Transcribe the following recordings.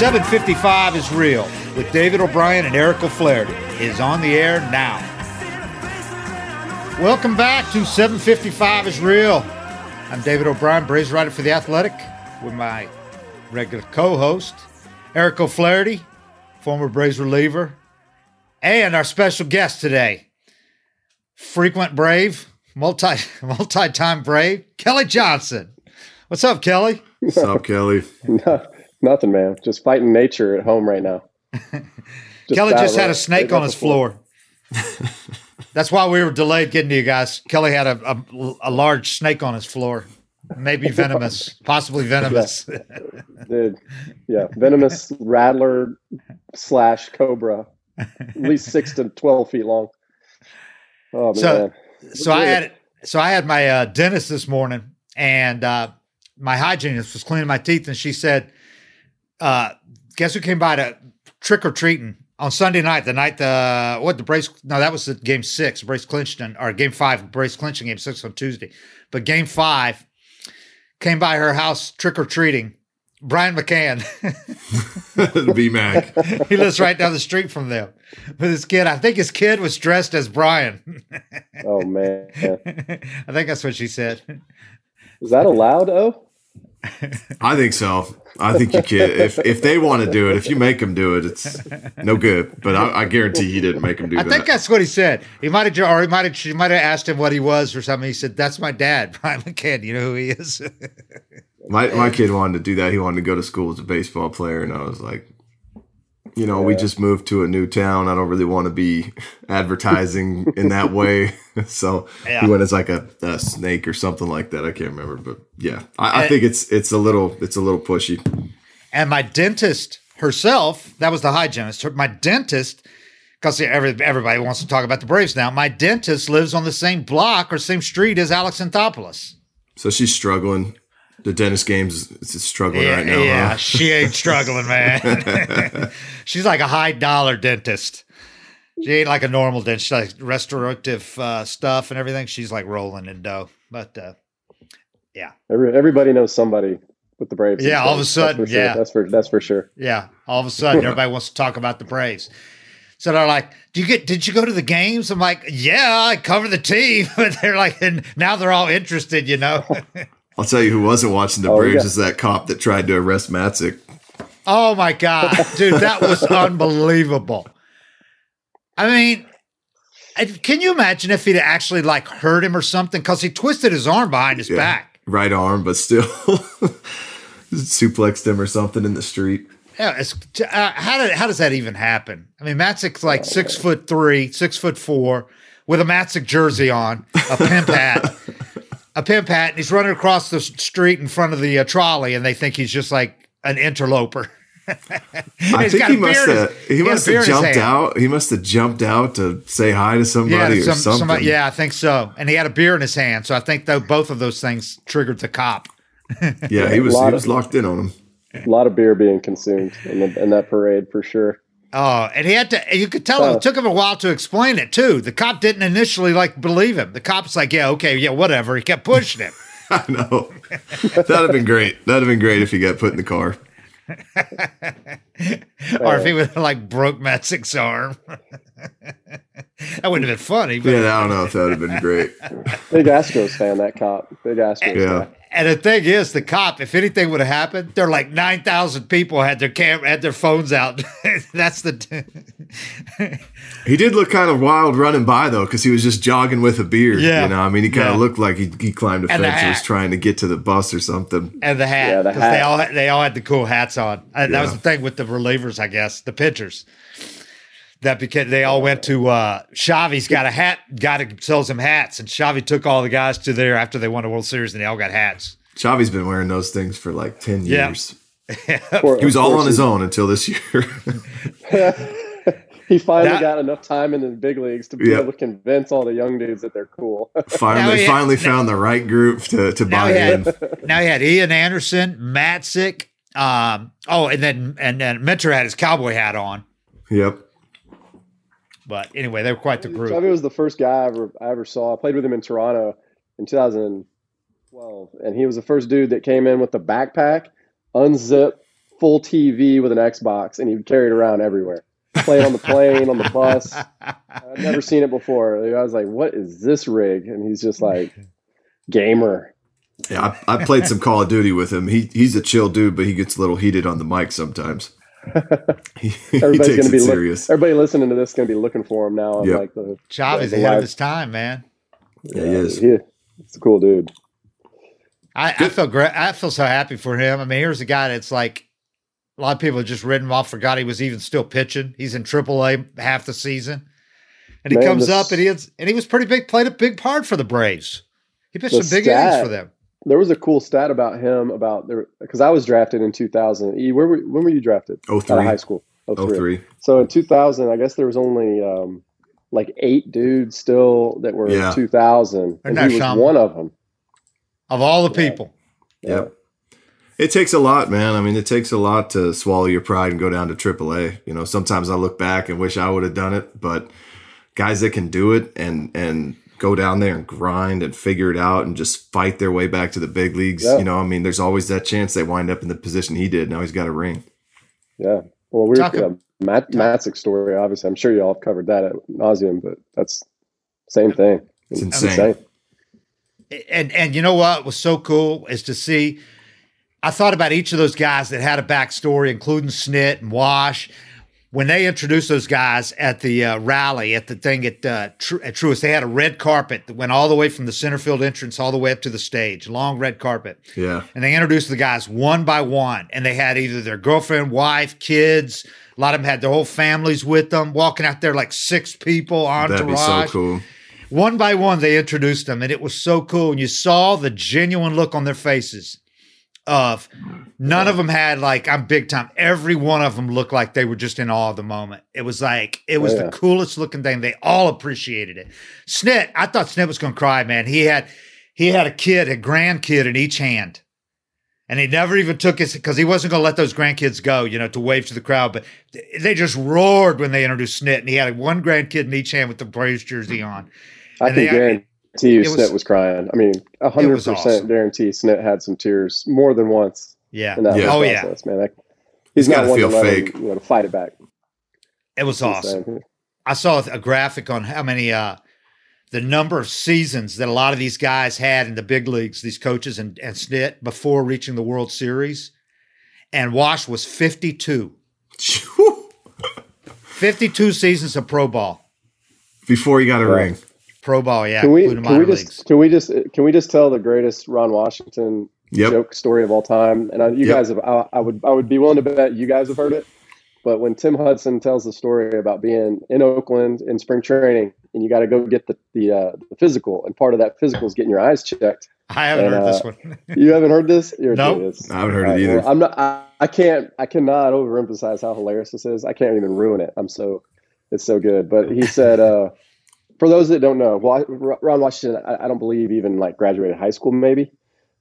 755 is real with David O'Brien and Eric O'Flaherty is on the air now. Welcome back to 755 is real. I'm David O'Brien, Braves writer for The Athletic, with my regular co-host, Eric O'Flaherty, former Braves reliever, and our special guest today, frequent Brave, multi multi-time Brave, Kelly Johnson. What's up, Kelly? What's up, Kelly? Nothing, man. Just fighting nature at home right now. Just Kelly just had a snake on his floor. That's why we were delayed getting to you guys. Kelly had a, a, a large snake on his floor, maybe venomous, possibly venomous. Yeah. Dude, yeah, venomous rattler slash cobra, at least six to twelve feet long. Oh so, man. so I had so I had my uh, dentist this morning, and uh, my hygienist was cleaning my teeth, and she said uh, guess who came by to trick or treating on Sunday night? The night the what the Brace? No, that was the game six. Brace clinched and or game five. Brace clinching game six on Tuesday, but game five came by her house trick or treating. Brian McCann, B Mac. he lives right down the street from them with his kid. I think his kid was dressed as Brian. oh man, I think that's what she said. Is that allowed? Oh, I think so. I think you can. If if they want to do it, if you make them do it, it's no good. But I, I guarantee he didn't make them do I that. I think that's what he said. He might have, or he might have, she might have asked him what he was or something. He said, "That's my dad, Brian McCann. You know who he is." my my kid wanted to do that. He wanted to go to school as a baseball player, and I was like, you know, yeah. we just moved to a new town. I don't really want to be advertising in that way. so yeah. he went as like a, a, snake or something like that. I can't remember, but yeah, I, I think it's it's a little it's a little pushy. And my dentist herself, that was the hygienist. My dentist, because every, everybody wants to talk about the Braves now. My dentist lives on the same block or same street as Alex Anthopoulos. So she's struggling the dentist games is struggling yeah, right now. Yeah, huh? she ain't struggling, man. She's like a high dollar dentist. She ain't like a normal dentist. She's like restorative uh, stuff and everything. She's like rolling in dough. But uh, yeah, Every, everybody knows somebody with the Braves. Yeah, all of a sudden, that's sure. yeah, that's for that's for sure. Yeah, all of a sudden, everybody wants to talk about the Braves. So they're like, "Do you get? Did you go to the games?" I'm like, "Yeah, I cover the team." But they're like, and now they're all interested, you know. I'll tell you who wasn't watching the oh, Braves yeah. is that cop that tried to arrest Matzek. Oh my god, dude, that was unbelievable. I mean, can you imagine if he'd actually like hurt him or something? Because he twisted his arm behind his yeah, back, right arm, but still suplexed him or something in the street. Yeah, it's, uh, how did how does that even happen? I mean, Matzek's like six foot three, six foot four, with a Matzek jersey on, a pimp hat a pimp hat and he's running across the street in front of the uh, trolley and they think he's just like an interloper. I think he must have he, he must have jumped out. He must have jumped out to say hi to somebody yeah, some, or something. Somebody, yeah, I think so. And he had a beer in his hand, so I think though both of those things triggered the cop. yeah, he was he was locked in on him. A lot of beer being consumed in, the, in that parade for sure. Oh, and he had to. You could tell oh. it took him a while to explain it too. The cop didn't initially like believe him. The cop's like, "Yeah, okay, yeah, whatever." He kept pushing him. I know. That'd have been great. That'd have been great if he got put in the car. or if he would have like broke Matzek's arm. that wouldn't have been funny. But yeah, I don't know if that would have been great. Big Astros fan, that cop. Big Astros. Yeah. Fan. And the thing is, the cop, if anything would have happened, there are like nine thousand people had their cam had their phones out. That's the. T- he did look kind of wild running by though, because he was just jogging with a beard. Yeah, you know, I mean, he kind yeah. of looked like he, he climbed a fence and was trying to get to the bus or something. And the hat, yeah, the hat. They all they all had the cool hats on. And that was the thing with the relievers, I guess, the pitchers that because they all went to uh Xavi's got a hat got to sell some hats, and Xavi took all the guys to there after they won the World Series, and they all got hats. Xavi's been wearing those things for like ten years. Yeah. he was all on his own until this year. he finally that, got enough time in the big leagues to be able to convince all the young dudes that they're cool. finally, had, finally now, found the right group to, to buy in. Now he had Ian Anderson, Matzek, um, oh, and then and then Minter had his cowboy hat on. Yep. But anyway, they were quite the group. Xavi was the first guy I ever, I ever saw. I played with him in Toronto in 2012, and he was the first dude that came in with the backpack, unzip, full TV with an Xbox, and he carried it around everywhere. Playing on the plane, on the bus. I've never seen it before. I was like, "What is this rig?" And he's just like, "Gamer." Yeah, I, I played some Call of Duty with him. He he's a chill dude, but he gets a little heated on the mic sometimes. He, he Everybody's gonna it be look- serious. everybody listening to this is gonna be looking for him now. on, Yep. like the Chavi's the ahead of his time, man. yeah, he is. He, he's a cool dude. I, I feel great. I feel so happy for him. I mean, here's a guy that's like a lot of people have just written him off, forgot he was even still pitching. He's in AAA half the season, and he Man, comes this- up and he is, and he was pretty big. Played a big part for the Braves. He pitched some big stat- innings for them. There was a cool stat about him about there because I was drafted in 2000. E, where were, when were you drafted? Oh Out of high school. Oh three. So in 2000, I guess there was only um, like eight dudes still that were Yeah. 2000, Isn't and he was something? one of them. Of all the Yeah. people, Yep. It takes a lot, man. I mean, it takes a lot to swallow your pride and go down to AAA. You know, sometimes I look back and wish I would have done it, but guys that can do it and and go down there and grind and figure it out and just fight their way back to the big leagues. Yeah. You know, I mean, there's always that chance they wind up in the position he did. Now he's got a ring. Yeah. Well, we're Talk- uh, Matt Matzek's story. Obviously, I'm sure you all have covered that at nauseum, but that's same thing. It's insane. and and you know what was so cool is to see. I thought about each of those guys that had a backstory, including Snit and Wash. When they introduced those guys at the uh, rally, at the thing at, uh, Tru- at Truist, they had a red carpet that went all the way from the center field entrance all the way up to the stage, long red carpet. Yeah. And they introduced the guys one by one, and they had either their girlfriend, wife, kids. A lot of them had their whole families with them, walking out there like six people, entourage That'd be so cool. one by one they introduced them and it was so cool and you saw the genuine look on their faces of none of them had like i'm big time every one of them looked like they were just in awe of the moment it was like it was Oh, yeah. the coolest looking thing they all appreciated it snit i thought snit was going to cry man he had he had a kid a grandkid in each hand and he never even took his because he wasn't going to let those grandkids go, you know, to wave to the crowd. But they just roared when they introduced Snit, and he had one grandkid in each hand with the Braves jersey on. I And can they- guarantee you was- Snit was crying. I mean, hundred percent awesome. guarantee Snit had some tears more than once Yeah. in that Yeah. whole Oh yeah. man. That, He's he's not gotta one to feel let him, fake. you know, to fight it back. It was It's awesome. insane. I saw a graphic on how many uh the number of seasons that a lot of these guys had in the big leagues, these coaches and, and Snit before reaching the World Series. And Wash was 52. 52 seasons of pro ball. Before he got a Right. ring. Pro ball, yeah, Can we can we just leagues. can we just can we just tell the greatest Ron Washington Yep. joke story of all time? And I, you Yep. guys have I, I would I would be willing to bet you guys have heard it. But when Tim Hudson tells the story about being in Oakland in spring training and you got to go get the the, uh, the physical, and part of that physical is getting your eyes checked. I haven't and, heard this uh, one. You haven't heard this? You're Nope. I haven't heard All it right, either. well, I'm not. I, I can't. I cannot overemphasize how hilarious this is. I can't even ruin it. I'm so. It's so good. But he said, uh, for those that don't know, Ron Washington, I, I don't believe even like graduated high school. Maybe,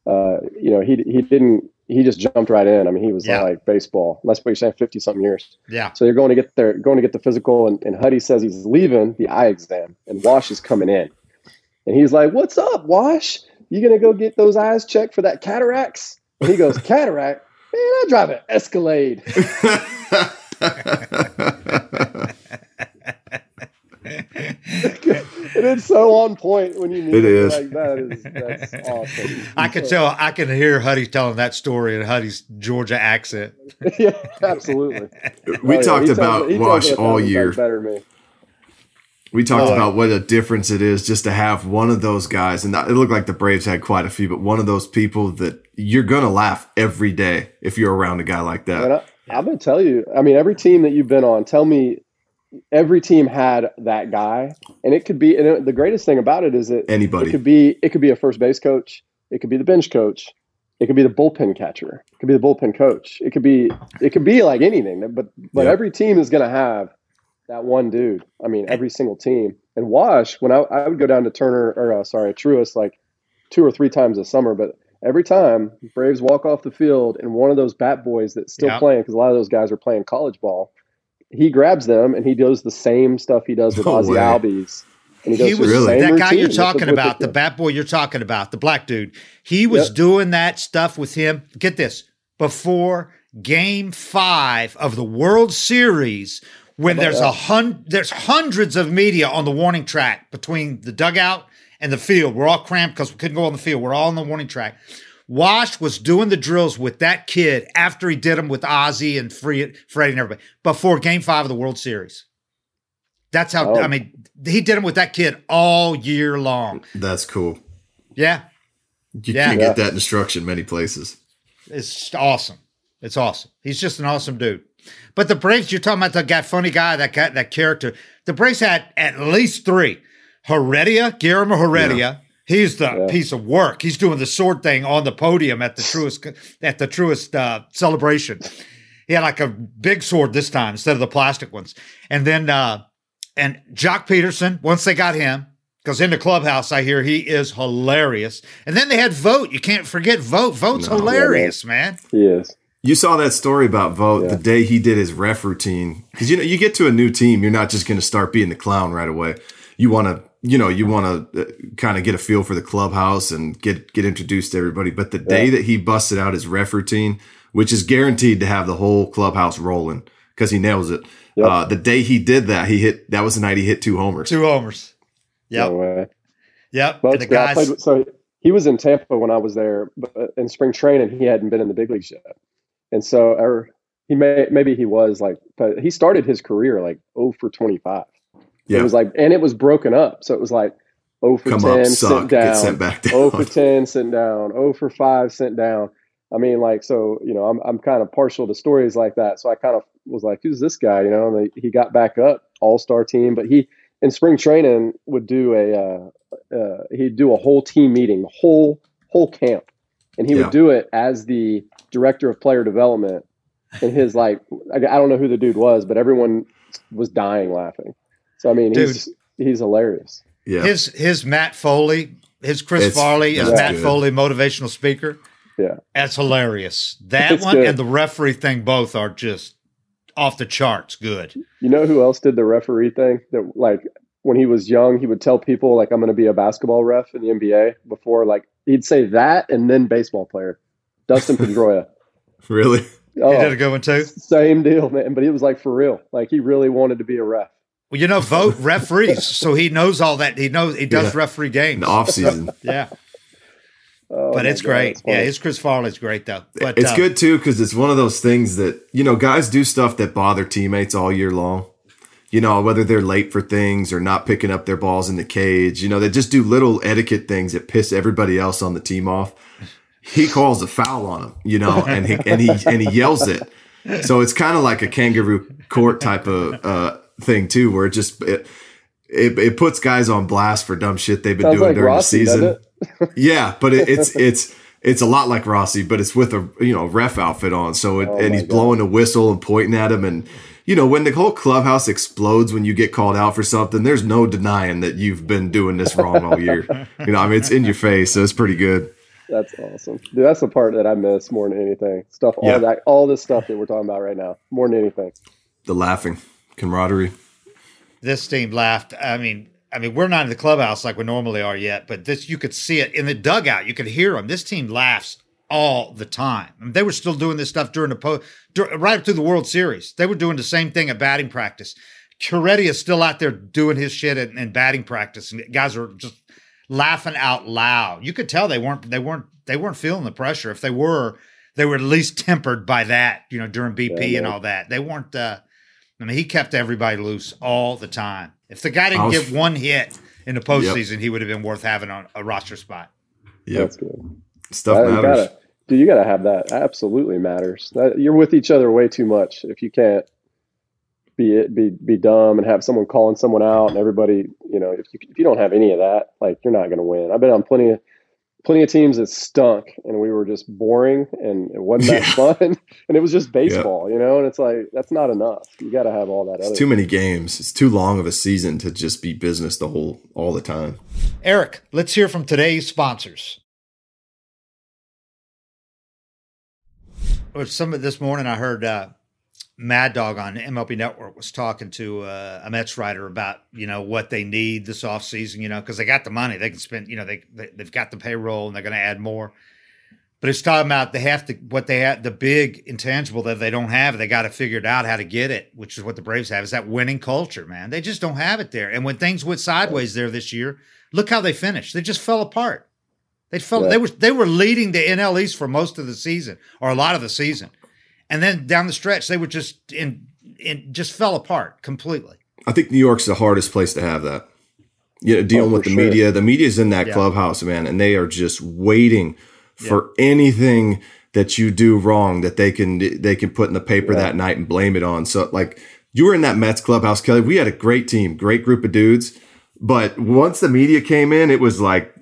uh, you know, he he didn't. He just jumped right in. I mean, he was Yeah. like baseball. That's what you're saying. Fifty something years. Yeah. So you're going to get there, going to get the physical, and, and Huddy says he's leaving the eye exam, and Wash is coming in, and he's like, "What's up, Wash? You gonna go get those eyes checked for that cataracts?" And he goes, "Cataract? Man, I drive an Escalade." and it's so on point when you meet It it is. like that. Is that's awesome. I can tell I can hear Huddy telling that story in Huddy's Georgia accent. yeah, absolutely. we Oh, talked he tells about it- tells Wash it all year. Better me. We talked Oh. about what a difference it is just to have one of those guys, and it looked like the Braves had quite a few, but one of those people that you're gonna laugh every day if you're around a guy like that. I, I'm going to tell you, I mean, every team that you've been on, tell me every team had that guy. And it could be, and it- the greatest thing about it is that it Anybody, could be, it could be a first base coach. It could be the bench coach. It could be the bullpen catcher. It could be the bullpen coach. It could be, it could be like anything, but, but Yeah. every team is going to have that one dude. I mean, every single team. And Wash, when I, I would go down to Turner, or uh, sorry, Truist, like two or three times a summer, but every time Braves walk off the field and one of those bat boys that's still Yeah. playing, because a lot of those guys are playing college ball, he grabs them and he does the same stuff he does with No Ozzie way. Albies. And he, He was Really? same that guy routine you're talking about, the bat boy you're talking about, the black dude. He was Yep. doing that stuff with him. Get this before game five of the World Series when there's a hun- there's hundreds of media on the warning track between the dugout and the field. We're all cramped because we couldn't go on the field. We're all on the warning track. Wash was doing the drills with that kid after he did them with Ozzie and Freddie and everybody before Game Five of the World Series. That's how oh. I mean he did them with that kid all year long. That's cool. Yeah, you yeah. can't get that instruction many places. It's awesome. It's awesome. He's just an awesome dude. But the Braves, you're talking about the guy, funny guy, that guy, that character. The Braves had at least three. Heredia, Guillermo Heredia. Yeah. He's the yeah. piece of work. He's doing the sword thing on the podium at the Truist at the Truist uh, celebration. He had like a big sword this time instead of the plastic ones. And then uh, and Joc Pederson, Once they got him, because in the clubhouse I hear he is hilarious. And then they had Vogt. You can't forget Vogt. Vogt's no, hilarious, yeah, man. He is. You saw that story about Vogt yeah. the day he did his ref routine. Because you know, you get to a new team, you're not just going to start being the clown right away. You want to, you know, you want to uh, kind of get a feel for the clubhouse and get get introduced to everybody. But the yeah. day that he busted out his ref routine, which is guaranteed to have the whole clubhouse rolling because he nails it. Yep. Uh, the day he did that, he hit. That was the night he hit two homers. Two homers. Yep. No yep. But the guys. Played, so he was in Tampa when I was there, but uh, in spring training, he hadn't been in the big leagues yet and so or he may maybe he was like but he started his career like 0 for 25 yeah. it was like and it was broken up. So it was like 0 for Come 10 up, sent down, sent back down. 0 for 10 sent down. 0 for 5 sent down. I mean like so you know i'm, I'm kind of partial to stories like that. So i kind of was like who's this guy? You know and he got back up all-star team. But he in spring training would do a uh, uh, he'd do a whole team meeting whole whole camp. And he yeah. would do it as the director of player development. And his like I, don't know who the dude was, but everyone was dying laughing. So I mean, dude, he's he's hilarious. Yeah. His his Matt Foley, his Chris it's, Farley is Matt good. Foley motivational speaker. Yeah. That's hilarious. That it's one good. and the referee thing both are just off the charts good. You know who else did the referee thing? That like when he was young, he would tell people like I'm going to be a basketball ref in the NBA before like he'd say that and then baseball player. Dustin Pedroia. really? Oh, he did a good one too. Same deal, man. But he was like for real. Like he really wanted to be a ref. Well, you know, Vogt referees, so he knows all that. He knows he does yeah. referee games off season. yeah. Oh, but it's God, great. Yeah, his Chris Farley's great though. But it's uh, good too because it's one of those things that you know guys do stuff that bother teammates all year long. You know, whether they're late for things or not picking up their balls in the cage. You know, they just do little etiquette things that piss everybody else on the team off he calls a foul on him, you know, and he and he and he yells it. So it's kind of like a kangaroo court type of uh, thing too, where it just it, it, it puts guys on blast for dumb shit they've been Sounds doing like during Rossi, the season. yeah, but it, it's it's it's a lot like Rossi, but it's with a you know ref outfit on. So it, oh and he's God. blowing a whistle and pointing at him, and you know when the whole clubhouse explodes when you get called out for something, there's no denying that you've been doing this wrong all year. you know, I mean it's in your face, so it's pretty good. That's awesome. Dude, that's the part that I miss more than anything. Stuff, all yeah. that, all this stuff that we're talking about right now, more than anything. The laughing, camaraderie. This team laughed. I mean, I mean, we're not in the clubhouse like we normally are yet, but this you could see it in the dugout. You could hear them. This team laughs all the time. I mean, they were still doing this stuff during the po- right up to the World Series. They were doing the same thing at batting practice. Heredia is still out there doing his shit in, in batting practice, and guys are just laughing out loud. You could tell they weren't they weren't they weren't feeling the pressure. If they were, they were at least tempered by that, you know, during BP yeah, and all that. They weren't uh I mean, he kept everybody loose all the time. If the guy didn't was, get one hit in the postseason, yep. he would have been worth having on a roster spot. Yeah, that's good. Stuff matters. Gotta, dude, you got to have that. Absolutely matters. That, you're with each other way too much if you can't be be be dumb and have someone calling someone out and everybody you know if you, if you don't have any of that like you're not going to win i've been on plenty of plenty of teams that stunk and we were just boring and it wasn't that yeah. fun and it was just baseball yeah. you know and it's like that's not enough. You got to have all that it's too many games. It's too long of a season to just be business the whole all the time. Eric let's hear from today's sponsors. Well, some of this morning i heard uh, Mad Dog on MLB Network was talking to uh, a Mets writer about you know what they need this offseason, you know, because they got the money, they can spend, you know, they, they have got the payroll and they're going to add more. But it's talking about they have to what they have the big intangible that they don't have. They got to figure it out how to get it, which is what the Braves have. Is that winning culture, man? They just don't have it there. And when things went sideways there this year, look how they finished. They just fell apart. They fell. Yeah. They were they were leading the NL East for most of the season or a lot of the season, and then down the stretch they were just in in just fell apart completely. I think New York's the hardest place to have that. You oh, know, dealing oh, with the sure. media. The media's in that yeah. clubhouse, man, and they are just waiting for yeah. anything that you do wrong that they can they can put in the paper yeah. that night and blame it on. So like you were in that Mets clubhouse, Kelly. We had a great team, great group of dudes. But once the media came in, it was like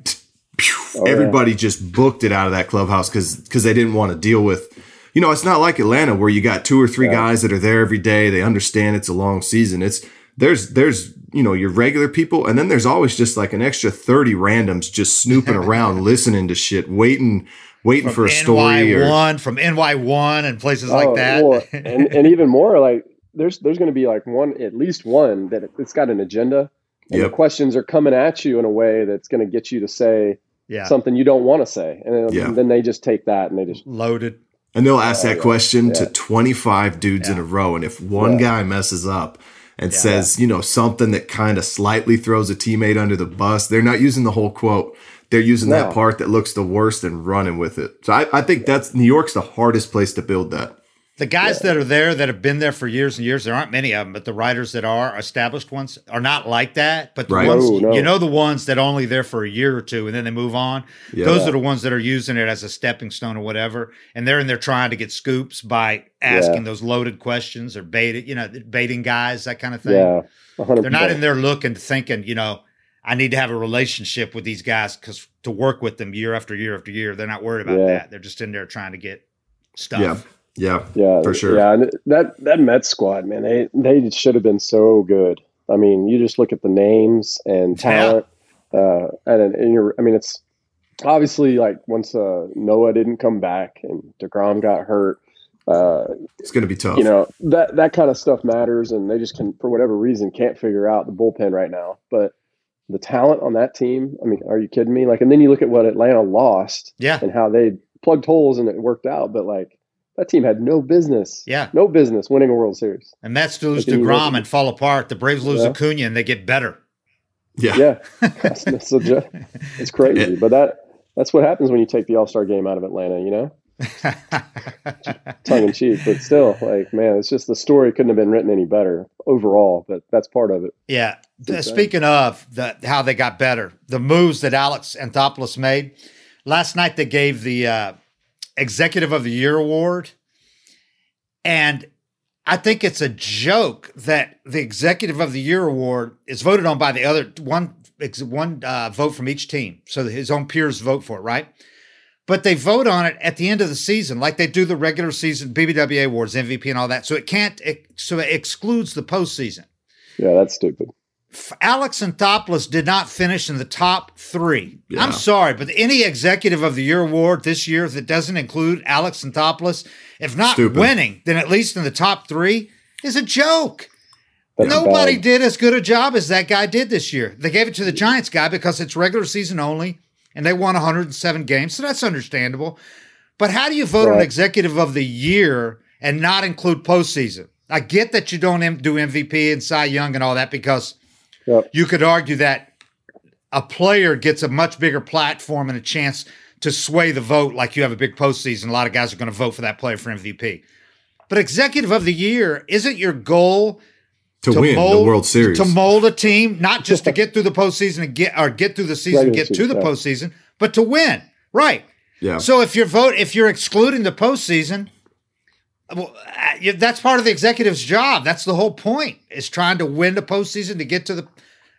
oh, everybody yeah. just booked it out of that clubhouse because because they didn't want to deal with. You know, it's not like Atlanta where you got two or three guys that are there every day. They understand it's a long season. It's there's there's you know your regular people and then there's always just like an extra 30 randoms just snooping around listening to shit waiting waiting from for a story or one from ny1 and places oh, like that well, and, and even more like there's there's going to be like one at least one that it's got an agenda and yep. the questions are coming at you in a way that's going to get you to say yeah. something you don't want to say and then, yeah. and then, they just take that and they just loaded and they'll ask uh, that yeah. question to 25 dudes in a row and if one guy messes up and yeah. says, you know, something that kind of slightly throws a teammate under the bus. They're not using the whole quote. They're using no. that part that looks the worst and running with it. So I, I think that's New York's the hardest place to build that the guys yeah. that are there that have been there for years and years, there aren't many of them, but the writers that are established ones are not like that. But the right. ones, oh, no. you know, the ones that only there for a year or two and then they move on, yeah. those are the ones that are using it as a stepping stone or whatever. And they're in there trying to get scoops by asking yeah. those loaded questions or baiting, you know, baiting guys, that kind of thing. Yeah. 100%. They're not in there looking, to thinking, you know, I need to have a relationship with these guys because to work with them year after year after year, they're not worried about that. They're just in there trying to get stuff. Yeah, yeah, for sure. Yeah, and that that Mets squad, man, they they should have been so good. I mean, you just look at the names and talent, yeah. uh, and and you're, I mean, it's obviously like once uh, Noah didn't come back and deGrom got hurt. Uh, it's going to be tough. You know that that kind of stuff matters, and they just can, for whatever reason, can't figure out the bullpen right now. But the talent on that team, I mean, are you kidding me? Like, and then you look at what Atlanta lost, yeah, and how they plugged holes and it worked out. But like, that team had no business. Yeah. No business winning a World Series. And Mets lose deGrom and fall apart. The Braves lose yeah. Acuna and they get better. Yeah. Yeah. that's, that's it's crazy. But that that's what happens when you take the All Star game out of Atlanta, you know? Tongue in cheek, but still, like, man, it's just the story couldn't have been written any better overall, but that's part of it. Yeah. Speaking of the, how they got better, the moves that Alex Anthopoulos made last night, they gave the, uh, Executive of the Year award. And I think it's a joke that the Executive of the Year award is voted on by the other one one uh, vote from each team, so his own peers vote for it, right? But they vote on it at the end of the season, like they do the regular season BBWA awards, MVP, and all that. So it can't, it, so it excludes the postseason. Yeah, that's stupid. Alex Anthopoulos did not finish in the top three. Yeah. I'm sorry, but any executive of the year award this year that doesn't include Alex Anthopoulos, if not Stupid. winning, then at least in the top three, is a joke. That's Nobody bad. did as good a job as that guy did this year. They gave it to the Giants guy because it's regular season only, and they won 107 games, so that's understandable. But how do you vote right. on executive of the year and not include postseason? I get that you don't do MVP and Cy Young and all that because – Yep. You could argue that a player gets a much bigger platform and a chance to sway the vote like you have a big postseason. A lot of guys are going to vote for that player for MVP. But executive of the year isn't your goal to, to win mold, the World Series to mold a team, not just to get through the postseason and get or get through the season, get to the yeah. postseason, but to win. Right. Yeah. So if your vote, if you're excluding the postseason, well, uh, that's part of the executive's job. That's the whole point is trying to win the postseason to get to the,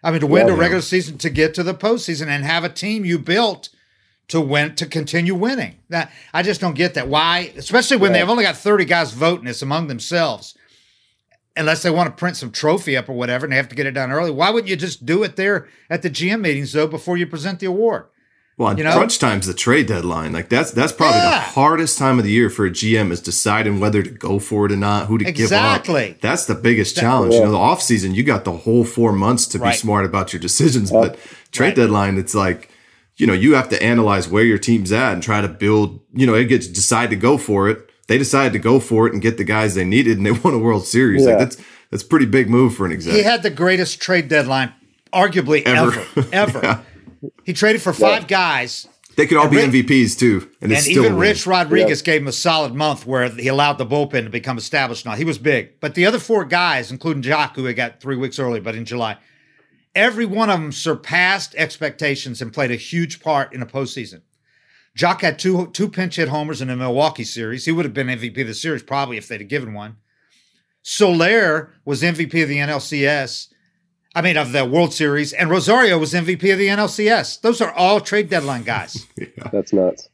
I mean, to win yeah, the regular season to get to the postseason and have a team you built to win to continue winning. That I just don't get that. Why, especially when yeah. they've only got thirty guys voting this among themselves, unless they want to print some trophy up or whatever, and they have to get it done early. Why wouldn't you just do it there at the GM meetings though before you present the award? Well, you know? crunch time's the trade deadline. Like that's that's probably yeah. the hardest time of the year for a GM is deciding whether to go for it or not, who to exactly. give up. Exactly. That's the biggest exactly. challenge. Yeah. You know, the off season, you got the whole four months to right. be smart about your decisions. But trade right. deadline, it's like you know, you have to analyze where your team's at and try to build, you know, it gets decide to go for it. They decided to go for it and get the guys they needed and they won a World Series. Yeah. Like that's that's pretty big move for an exec. He had the greatest trade deadline arguably ever. Ever. ever. yeah. He traded for five yeah. guys. They could all be MVPs too. And, and even Rich Rodriguez gave him a solid month where he allowed the bullpen to become established. Now he was big. But the other four guys, including Joc, who he got three weeks early, but in July, every one of them surpassed expectations and played a huge part in the postseason. Joc had two two pinch hit homers in the Milwaukee series. He would have been MVP of the series probably if they'd have given one. Soler was MVP of the NLCS. I mean, of the World Series, and Rosario was MVP of the NLCS. Those are all trade deadline guys. yeah. That's nuts.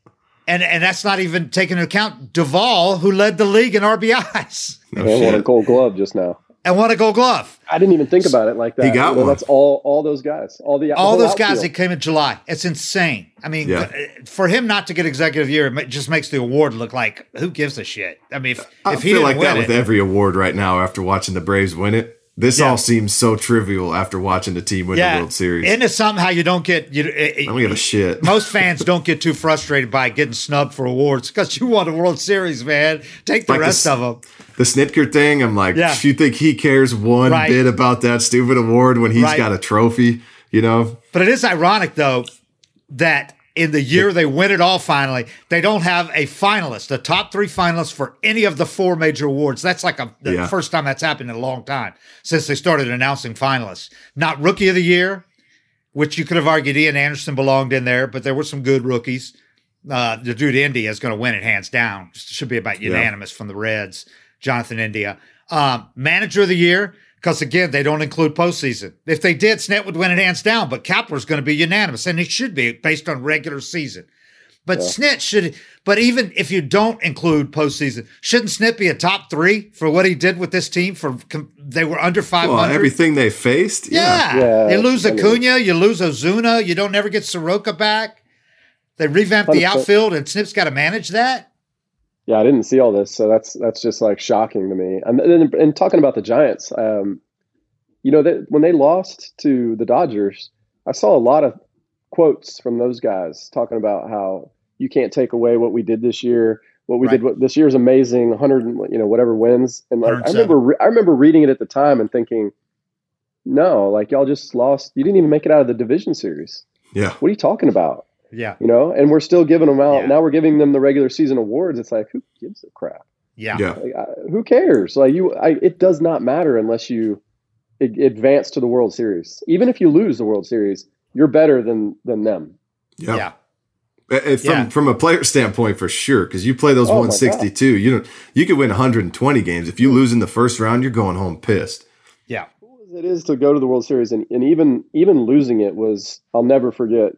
And and that's not even taking into account Duvall, who led the league in RBIs. No and won a Gold Glove just now. And won a Gold Glove. I didn't even think about it like that. He got you know, one. That's all. All those guys. All the all those outfield. guys that came in July. It's insane. I mean, yeah. Uh, for him not to get executive year, it just makes the award look like who gives a shit. I mean, if, I if he feel like that it, with every award right now after watching the Braves win it. This yeah. all seems so trivial after watching the team win yeah. the World Series. Isn't it somehow you don't get you? Eh, eh, I don't give a eh, shit. Most fans don't get too frustrated by getting snubbed for awards because you won a World Series, man. Take the like rest the, of them. The Snitker thing, I'm like, yeah. you think he cares one right. bit about that stupid award when he's right. got a trophy? You know. But it is ironic though that in the year they win it all finally, they don't have a finalist, a top three finalist for any of the four major awards. That's like a, the yeah. first time that's happened in a long time since they started announcing finalists. Not rookie of the year, which you could have argued Ian Anderson belonged in there, but there were some good rookies. Uh, the dude India is going to win it hands down. Should be about unanimous yeah. from the Reds, Jonathan India. Um, manager of the year, because again, they don't include postseason. If they did, Snit would win it hands down, but Kapler's going to be unanimous, and it should be based on regular season. But yeah. Snit should, but even if you don't include postseason, shouldn't Snit be a top three for what he did with this team? For they were under five hundred. Well, everything they faced, yeah. yeah. You lose Acuna, you lose Ozuna, you don't ever get Soroka back. They revamped the outfield, and Snit's got to manage that. Yeah, I didn't see all this, so that's that's just like shocking to me. And and, and talking about the Giants, um, you know that when they lost to the Dodgers, I saw a lot of quotes from those guys talking about how you can't take away what we did this year. What we right. did this year is amazing, 100, you know, whatever wins. And like I remember, I remember reading it at the time and thinking, no, like y'all just lost. You didn't even make it out of the division series. Yeah. What are you talking about? Yeah. You know, and we're still giving them out. Yeah. Now we're giving them the regular season awards. It's like, who gives a crap? Yeah. yeah. Like, I, who cares? Like you, I, it does not matter unless you advance to the World Series. Even if you lose the World Series, you're better than than them. Yeah. yeah. From yeah. from a player standpoint, for sure, because you play those oh 162, you don't you could win 120 games. If you lose in the first round, you're going home pissed. Yeah, it is to go to the World Series, and, and even even losing it was I'll never forget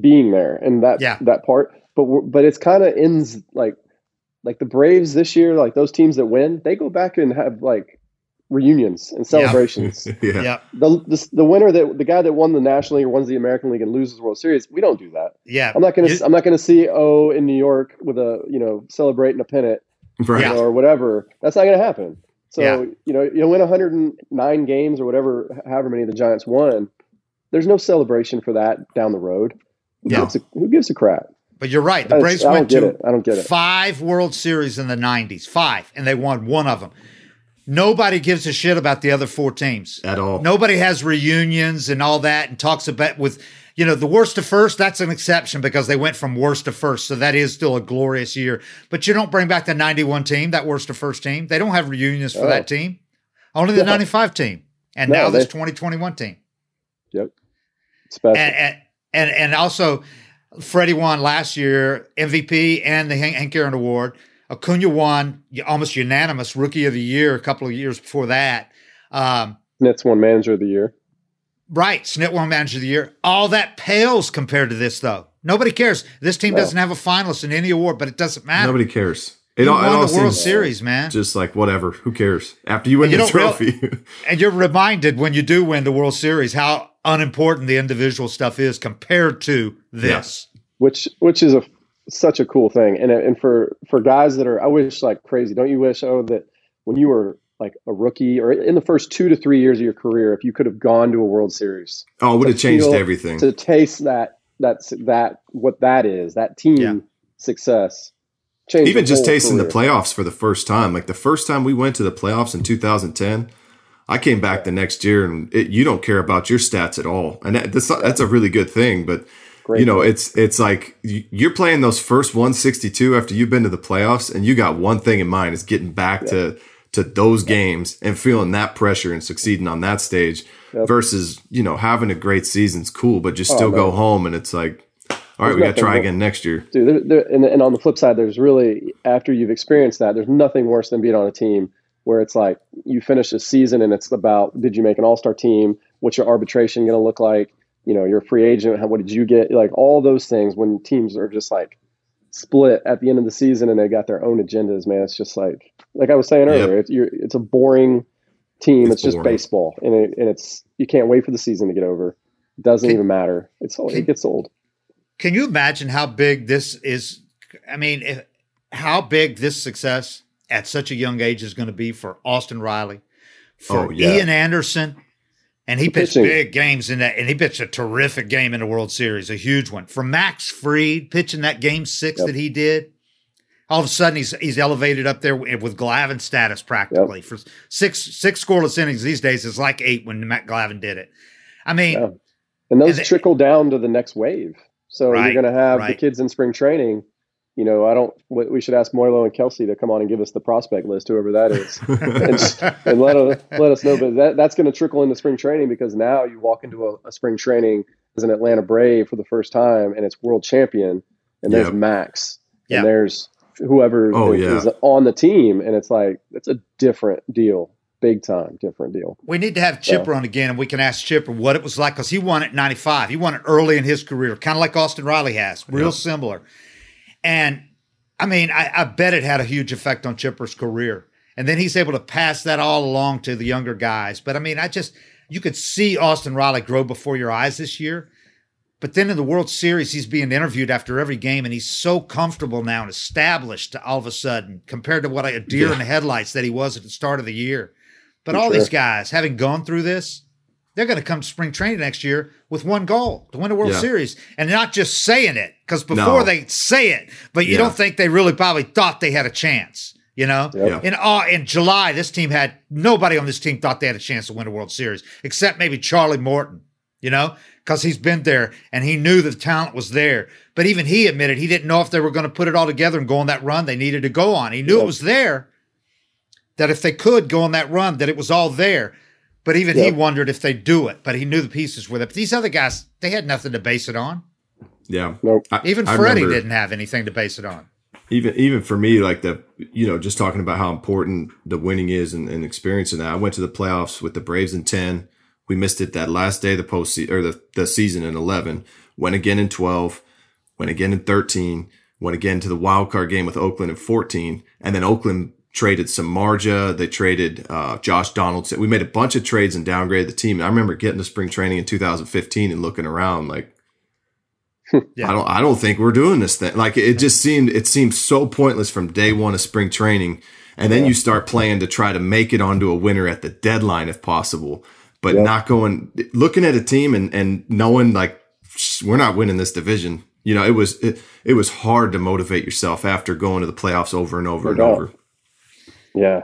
being there and that yeah. that part. But but it's kind of ends like like the Braves this year, like those teams that win, they go back and have like reunions and celebrations. yeah. yeah. The, the, the winner that the guy that won the National League or wins the American League and loses the World Series, we don't do that. Yeah. I'm not gonna I'm not gonna see oh in New York with a you know celebrating a pennant right. you know, or whatever. That's not gonna happen. So yeah. you know you win 109 games or whatever, however many the Giants won. There's no celebration for that down the road. Who, gives, a, who gives a crap? But you're right. The Braves went to it. I don't get it. five World Series in the 90s, five, and they won one of them. Nobody gives a shit about the other four teams at all. Nobody has reunions and all that and talks about with, you know, the worst to first. That's an exception because they went from worst to first. So that is still a glorious year. But you don't bring back the 91 team, that worst to first team. They don't have reunions for oh. that team. Only the 95 team. And no, now they, this 2021 team. Yep. Special. And, and, and and also Freddie won last year MVP and the Hank Aaron Award. Acuna won almost unanimous Rookie of the Year a couple of years before that. Um, Snit's won Manager of the Year. Right, Snit won Manager of the Year. All that pales compared to this, though. Nobody cares. This team no. doesn't have a finalist in any award, but it doesn't matter. Nobody cares. It you all, won it all the World Series, man. Just like whatever, who cares? After you win you the trophy, and you're reminded when you do win the World Series how unimportant the individual stuff is compared to this. Yeah. Which which is a such a cool thing, and and for for guys that are, I wish like crazy. Don't you wish oh that when you were like a rookie or in the first two to three years of your career, if you could have gone to a World Series, oh, it would have changed everything. To taste that that's that what that is that team yeah. success. Even just tasting career. the playoffs for the first time, like the first time we went to the playoffs in 2010, I came back the next year, and it, you don't care about your stats at all, and that, that's that's a really good thing. But Great you know, point. it's it's like you're playing those first 162 after you've been to the playoffs, and you got one thing in mind: is getting back yeah. to to those games and feeling that pressure and succeeding on that stage yep. versus, you know, having a great season's cool, but just oh, still go home and it's like, all right, we got to try again next year. Dude, there, there, and, and on the flip side, there's really, after you've experienced that, there's nothing worse than being on a team where it's like you finish a season and it's about did you make an all star team? What's your arbitration going to look like? You know, your free agent, how, what did you get? Like all those things when teams are just like split at the end of the season and they got their own agendas, man. It's just like like I was saying earlier, yep. it's, it's a boring team. It's, it's just baseball, and it, and it's you can't wait for the season to get over. It doesn't can, even matter. It's can, it gets old. Can you imagine how big this is? I mean, if, how big this success at such a young age is going to be for Austin Riley, for oh, yeah. Ian Anderson, and he pitched pitching. big games in that, and he pitched a terrific game in the World Series, a huge one. For Max Fried pitching that game six yep. that he did, all of a sudden he's he's elevated up there with Glavine status practically yep. for six six scoreless innings these days is like eight when Matt Glavine did it. I mean, yeah. and those and trickle down to the next wave. So right, you're going to have right. the kids in spring training. You know, I don't. We should ask Moilo and Kelsey to come on and give us the prospect list, whoever that is, and, and, let us let us know. But that, that's going to trickle into spring training because now you walk into a, a, spring training as an Atlanta Brave for the first time, and it's world champion, and there's yep. Max, and there's whoever oh, is, yeah. is on the team, and it's like it's a different deal big time different deal. We need to have Chipper so. on again, and we can ask Chipper what it was like because he won it '95. He won it early in his career, kind of like Austin Riley has, real yep. similar. And I mean, I, I, bet it had a huge effect on Chipper's career. And then he's able to pass that all along to the younger guys. But I mean, I just you could see Austin Riley grow before your eyes this year. But then in the World Series, he's being interviewed after every game, and he's so comfortable now and established all of a sudden compared to what a deer yeah. in the headlights that he was at the start of the year. But For all sure. these guys, having gone through this, they're going to come to spring training next year with one goal to win a World yeah. Series and not just saying it because before no. they say it, but you yeah. don't think they really probably thought they had a chance. You know, yep. in uh, in July, this team had nobody on this team thought they had a chance to win a World Series except maybe Charlie Morton. You know, because he's been there and he knew the talent was there. But even he admitted he didn't know if they were going to put it all together and go on that run they needed to go on. He knew it was there, that if they could go on that run, that it was all there. But even yep. he wondered if they'd do it. But he knew the pieces were there. But these other guys, they had nothing to base it on. Yeah. Nope. even Freddie didn't have anything to base it on. Even even for me, like the you know, just talking about how important the winning is and, and experiencing that. I went to the playoffs with the Braves in ten we missed it that last day of the post or the, the season in 11, went again in 12, went again in 13, went again to the wild card game with Oakland in 14. And then Oakland traded Samardzija. They traded uh, Josh Donaldson. We made a bunch of trades and downgraded the team. I remember getting to spring training in 2015 and looking around like, yeah. I don't, I don't think we're doing this thing. Like it just seemed, it seemed so pointless from day one of spring training. And then yeah. you start playing to try to make it onto a winner at the deadline if possible but yep. not going looking at a team and and knowing like we're not winning this division. You know, it was it, it was hard to motivate yourself after going to the playoffs over and over and over. Yeah.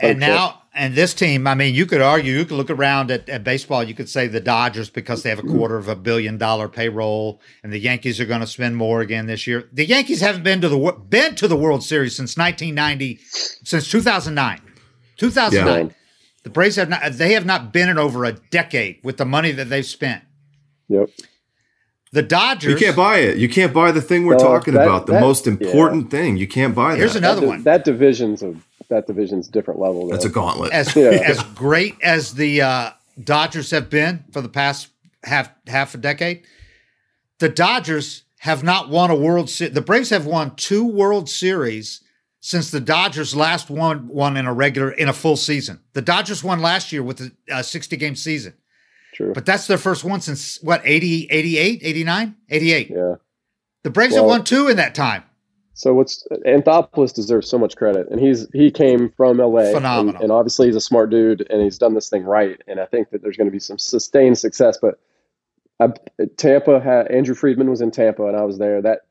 And okay. now and this team, I mean, you could argue, you could look around at, at baseball, you could say the Dodgers because they have a mm-hmm. quarter of a billion dollar payroll, and the Yankees are going to spend more again this year. The Yankees haven't been to the been to the World Series since 1990, since 2009. 2009. Yeah. The Braves have not they have not been in over a decade with the money that they've spent. Yep. The Dodgers. You can't buy it. You can't buy the thing we're talking that, about. The that, most important yeah. thing. You can't buy that. Here's another that, one. That division's a that division's different level. Though. That's a gauntlet. As yeah. as great as the uh, Dodgers have been for the past half half a decade, the Dodgers have not won a World Series. The Braves have won two World Series since the Dodgers last won one in a regular in a full season. The Dodgers won last year with a 60 game season. True. But that's their first one since what 80 88 89 88. Yeah. The Braves well, have won two in that time. So what's Anthopoulos deserves so much credit, and he's he came from LA, phenomenal, and, and, obviously he's a smart dude, and he's done this thing right. And I think that there's going to be some sustained success. But I, Tampa had Andrew Friedman was in Tampa, and I was there. That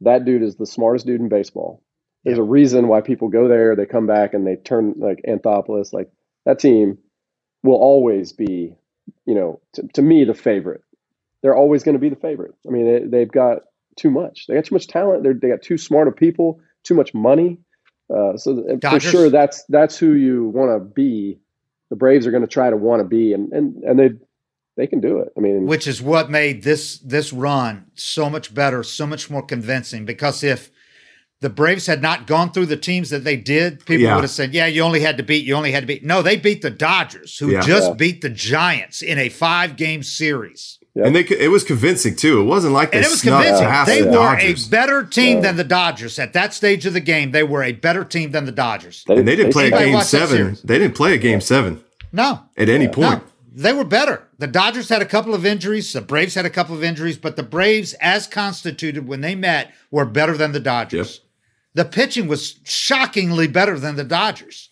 that dude is the smartest dude in baseball. There's a reason why people go there. They come back and they turn like Anthopoulos. Like that team will always be, you know, to, to me the favorite. They're always going to be the favorite. I mean, they, have got too much. They got too much talent. They're, they got too smart of people, too much money. Uh, so Dodgers. for sure, that's that's who you want to be. The Braves are going to try to want to be, and and and they they can do it. I mean, which is what made this this run so much better, so much more convincing. Because if the Braves had not gone through the teams that they did, people yeah. would have said, "Yeah, you only had to beat, you only had to beat." No, they beat the Dodgers, who yeah. just yeah. beat the Giants in a five game series. And they it was convincing too. It wasn't like they and it was convincing. They the were Dodgers. a better team than the Dodgers at that stage of the game. They were a better team than the Dodgers. They, and they didn't they, play a game seven. They didn't play a game seven. No, at any point. No they were better. The Dodgers had a couple of injuries. The Braves had a couple of injuries, but the Braves, as constituted when they met, were better than the Dodgers. Yep. The pitching was shockingly better than the Dodgers.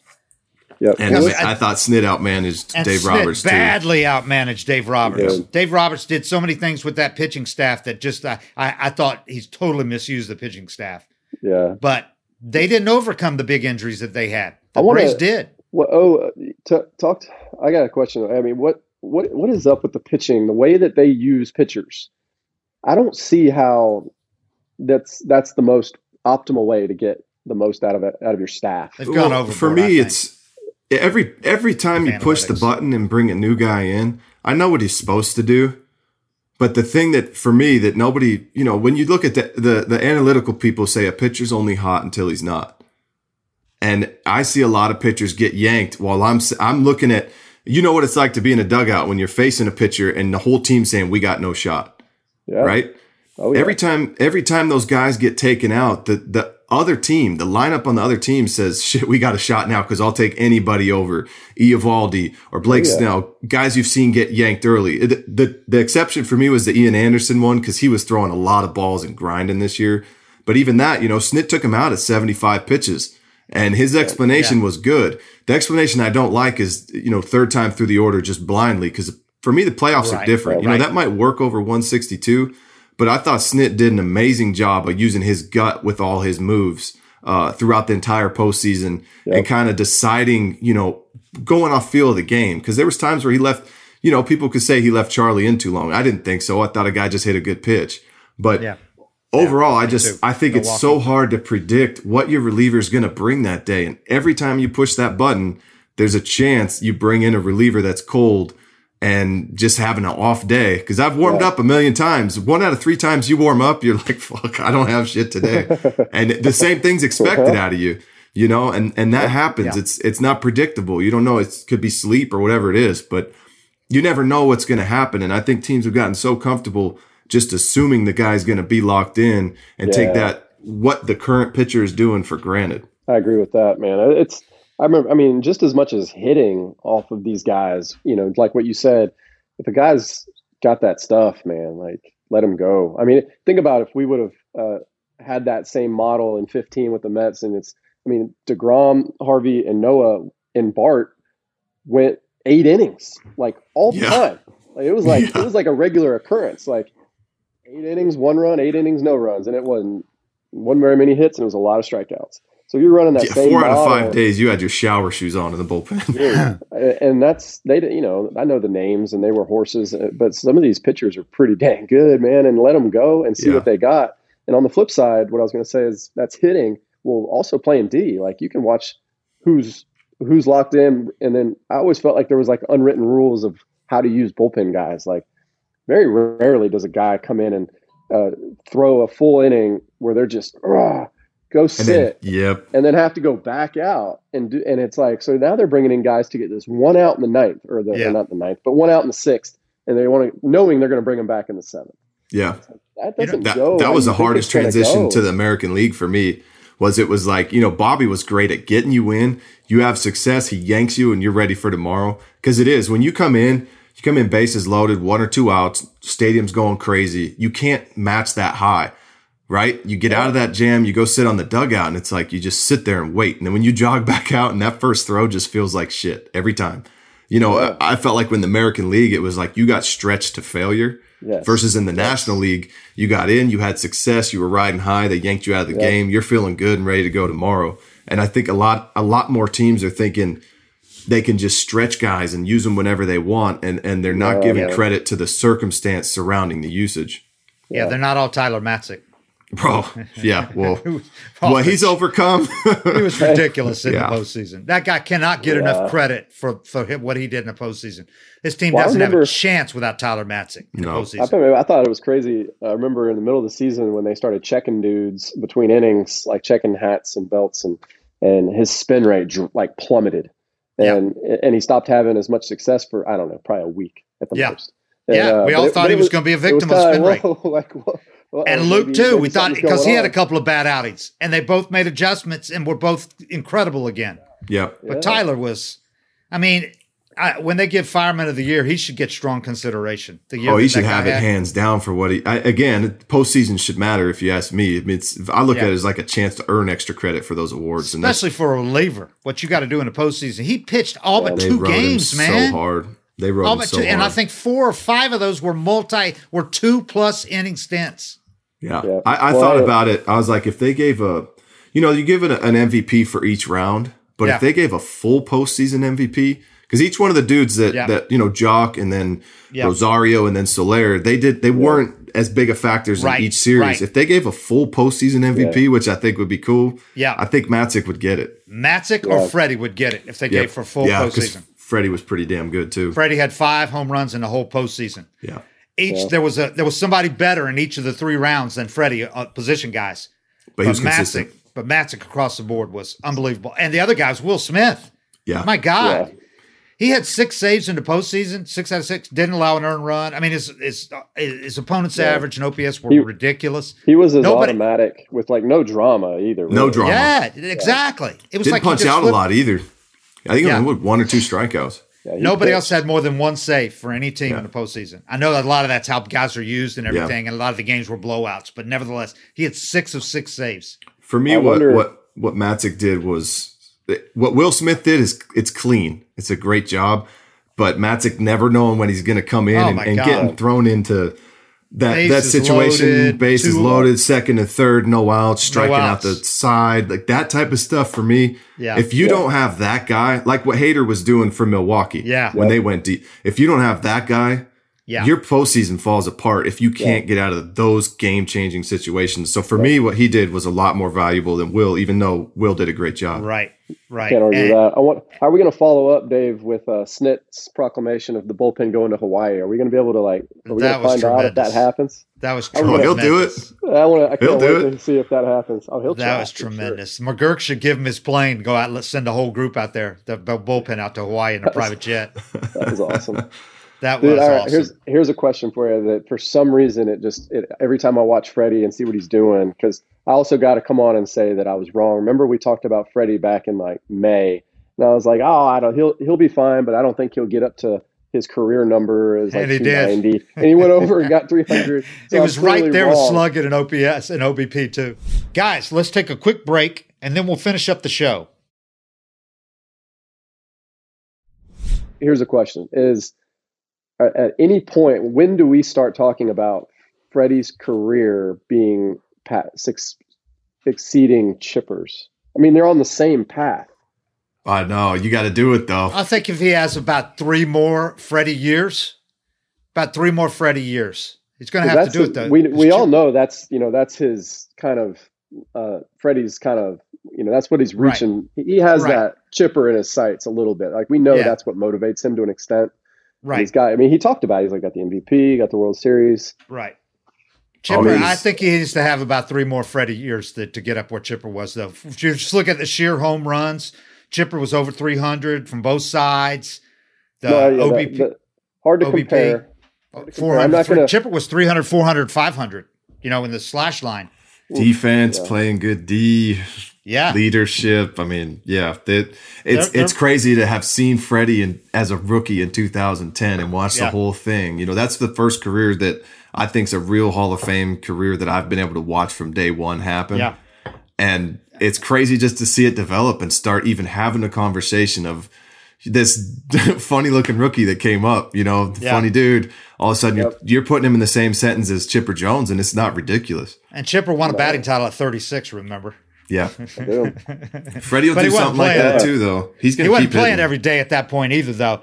Yep. And I, I, thought Snit outmanaged Dave Snit Roberts badly too. outmanaged Dave Roberts. Yeah. Dave Roberts did so many things with that pitching staff that just uh, I, I thought he's totally misused the pitching staff. Yeah, but they didn't overcome the big injuries that they had. The I wanna, Braves did. Well, oh, t- talked. I got a question. I mean, what what what is up with the pitching? The way that they use pitchers, I don't see how that's that's the most optimal way to get the most out of it out of your staff. They've gone over for me. It's every every time you push the button and bring a new guy in. I know what he's supposed to do, but the thing that for me that nobody, you know, when you look at the the, the analytical people say a pitcher's only hot until he's not. And I see a lot of pitchers get yanked while I'm I'm looking at you know what it's like to be in a dugout when you're facing a pitcher and the whole team saying we got no shot. Yeah. Right? Oh, yeah. Every time every time those guys get taken out, the the other team, the lineup on the other team says, shit, we got a shot now because I'll take anybody over Eovaldi or Blake yeah. Snell, guys you've seen get yanked early. The, the, the exception for me was the Ian Anderson one because he was throwing a lot of balls and grinding this year. But even that, you know, Snit took him out at 75 pitches. And his explanation yeah. was good. The explanation I don't like is, you know, third time through the order just blindly because for me the playoffs right, are different. Right, you know, that might work over 162, but I thought Snit did an amazing job of using his gut with all his moves uh, throughout the entire postseason yep. and kind of deciding, you know, going off feel of the game because there was times where he left. You know, people could say he left Charlie in too long. I didn't think so. I thought a guy just hit a good pitch, but. Yeah overall, yeah, I just too. I think Milwaukee. it's so hard to predict what your reliever is going to bring that day. And every time you push that button, there's a chance you bring in a reliever that's cold and just having an off day. Because I've warmed yeah. up a million times. One out of three times you warm up, you're like, "Fuck, I don't have shit today," and the same thing's expected uh-huh. out of you. You know, and and that happens. Yeah. It's it's not predictable. You don't know. It could be sleep or whatever it is, but you never know what's going to happen. And I think teams have gotten so comfortable just assuming the guy's going to be locked in and yeah. take that what the current pitcher is doing for granted. I agree with that, man. It's I remember I mean just as much as hitting off of these guys, you know, like what you said, if a guy's got that stuff, man, like let him go. I mean, think about if we would have uh, had that same model in 15 with the Mets and it's I mean, deGrom, Harvey and Noah and Bart went 8 innings like all the yeah. time. Like, it was like yeah. it was like a regular occurrence. Like eight innings, one run, eight innings, no runs, and it wasn't wasn't very many hits, and it was a lot of strikeouts. So you're running that yeah, same four out of five days. You had your shower shoes on in the bullpen, yeah. and that's they. You know, I know the names, and they were horses, uh, but some of these pitchers are pretty dang good, man. And let them go and see yeah. what they got. And on the flip side, what I was going to say is that's hitting. Well, also playing D. Like you can watch who's who's locked in, and then I always felt like there was like unwritten rules of how to use bullpen guys. Like very rarely does a guy come in and uh, throw a full inning where they're just go sit, then, yep, and then have to go back out and do. And it's like so now they're bringing in guys to get this one out in the ninth, or the yeah. or not the ninth, but one out in the sixth, and they want to knowing they're going to bring them back in the seventh. Yeah, that doesn't you know, that, go. That was the hardest transition to the American League for me. Was it was like you know Bobby was great at getting you in. You have success, he yanks you, and you're ready for tomorrow. Because it is when you come in you come in bases loaded, one or two outs, stadium's going crazy. You can't match that high, right? You get out of that jam, you go sit on the dugout, and it's like you just sit there and wait. And then when you jog back out, and that first throw just feels like shit every time. You know, I, I felt like when the American League, it was like you got stretched to failure. Yes. Versus in the Yes. National League, you got in, you had success, you were riding high, they yanked you out of the Yeah. game, you're feeling good and ready to go tomorrow. And I think a lot a lot more teams are thinking they can just stretch guys and use them whenever they want and and they're not Yeah, giving yeah. credit to the circumstance surrounding the usage. Yeah, they're not all Tyler Matzek. Bro, yeah, well, Who- what he's overcome. He was ridiculous in Yeah. the postseason. That guy cannot get Yeah. enough credit for, for him, what he did in the postseason. His team Well, doesn't have a chance without Tyler Matzek in No. the I thought, I thought it was crazy. I remember in the middle of the season when they started checking dudes between innings, like checking hats and belts, and and his spin rate like plummeted, and and he stopped having as much success for I don't know, probably a week at the Yeah. most. And, Yeah, uh, we but all thought but he it was going to be a it was victim of kinda spin rate. whoa, like, whoa, whoa, And Luke too. We thought because he going had a couple of bad outings, and they both made adjustments and were both incredible again. yeah. But Yeah. Tyler was, I mean, I, when they give Fireman of the Year, he should get strong consideration. The year Oh, he should have it had. hands down for what he. I, again, postseason should matter if you ask me. I, mean, it's, I look Yeah. at it as like a chance to earn extra credit for those awards, and especially for a reliever. What you got to do in the postseason. He pitched all but they two rode him games, man. so hard. They rode All but so two, hard. and I think four or five of those were multi, were two plus inning stints. Yeah, Yeah. I, I Well, thought I- about it. I was like, if they gave a, you know, you give an, an MVP for each round, but Yeah. if they gave a full postseason MVP, because each one of the dudes that Yeah. that you know, Joc and then Yeah. Rosario and then Soler, they did they weren't as big of factors Right, in each series. right. If they gave a full postseason MVP, which I think would be cool, Yeah. I think Matzek would get it. Matzek Yeah. or Freddie would get it if they gave for full yeah, 'cause postseason. Freddie was pretty damn good too. Freddie had five home runs in the whole postseason. yeah. Each Yeah. there was a there was somebody better in each of the three rounds than Freddie, uh, position guys. But he was But consistent. Matzek, but Matzek across the board was unbelievable. And the other guy was Will Smith. Yeah. My God. Yeah. He had six saves in the postseason, six out of six, didn't allow an earned run. I mean, his his, his opponent's Yeah. average and OPS were He- ridiculous. He was as Nobody- automatic with like no drama either. No drama. Yeah, exactly. It was Didn't like punch out a lot either. I think Yeah. only one or two strikeouts. Yeah, Nobody pitched. else had more than one save for any team Yeah. in the postseason. I know that a lot of that's how guys are used and Yeah. everything, and a lot of the games were blowouts. But nevertheless, he had six of six saves. For me, I what wonder- what what Matzek did was what Will Smith did is it's clean. It's a great job, but Matzek never knowing when he's going to come in Oh and, and getting thrown into that that situation. loaded, base is two- loaded, second and third, no outs, striking out outs. the side, like that type of stuff. For me, Yeah. if you Yeah. don't have that guy, like what Hader was doing for Milwaukee, Yeah. when they went deep, if you don't have that guy. Yeah. Your postseason falls apart if you can't get out of those game changing situations. So for me, what he did was a lot more valuable than Will, even though Will did a great job. Right, right. Can't argue And- that. I want. Are we going to follow up, Dave, with uh, Snit's proclamation of the bullpen going to Hawaii? Are we going to be able to like? Are we That going to was find out if that happens? That was Oh, tremendous. he'll do it. I want to. I He'll can't do wait it. to see if that happens. Oh, he'll. That was for sure. tremendous. McGuirk should give him his plane, go out, let's send a whole group out there, the the bullpen out to Hawaii in a private jet. That was awesome. That Dude, was all right, awesome. here's here's a question for you that for some reason it just it, every time I watch Freddie and see what he's doing because I also got to come on and say that I was wrong. Remember we talked about Freddie back in like May, and I was like, oh, I don't he'll he'll be fine, but I don't think he'll get up to his career number is like And he did. and he went over and got 300. So He I'm was right there with wrong. slugging and OPS and OBP too. Guys, let's take a quick break and then we'll finish up the show. Here's a question: Is at at any point when do we start talking about Freddie's career being pat, six, exceeding Chippers? I mean, they're on the same path. I know you got to do it though. I think if he has about three more Freddie years, about three more Freddie years, he's going to have to do a- it though. We It's we all know that's you know that's his kind of uh, Freddie's kind of you know that's what he's reaching. He he has Right. that chipper in his sights a little bit. Like we know Yeah. that's what motivates him to an extent. Right, He's got. I mean, he talked about. it. He's like got the MVP, got the World Series. right. Chipper, I think he needs to have about three more Freddie years to, to get up where Chipper was, though. If you just look at the sheer home runs, Chipper was over 300 from both sides. The No, yeah, OBP, the- hard to OBP. compare. compare. I'm 400, not gonna- Chipper was 300, 400, 500, you know, in the slash line. Defense, Yeah. playing good D, Yeah. leadership. I mean, yeah, that it's They're- it's they're- crazy to have seen Freddie in, as a rookie in 2010 and watch Yeah. the whole thing. You know, that's the first career that I think's a real Hall of Fame career that I've been able to watch from day one happen. Yeah. and it's crazy just to see it develop and start even having a conversation of this funny looking rookie that came up, you know, Yeah. funny dude. All of a sudden, Yep. you're you're putting him in the same sentence as Chipper Jones, and it's not ridiculous. And Chipper won a batting title at 36. Remember? Yeah, Boom. Freddie will But do wasn't something like playing. that too, though. He's He gonna wasn't keep playing hitting. every day at that point either, though.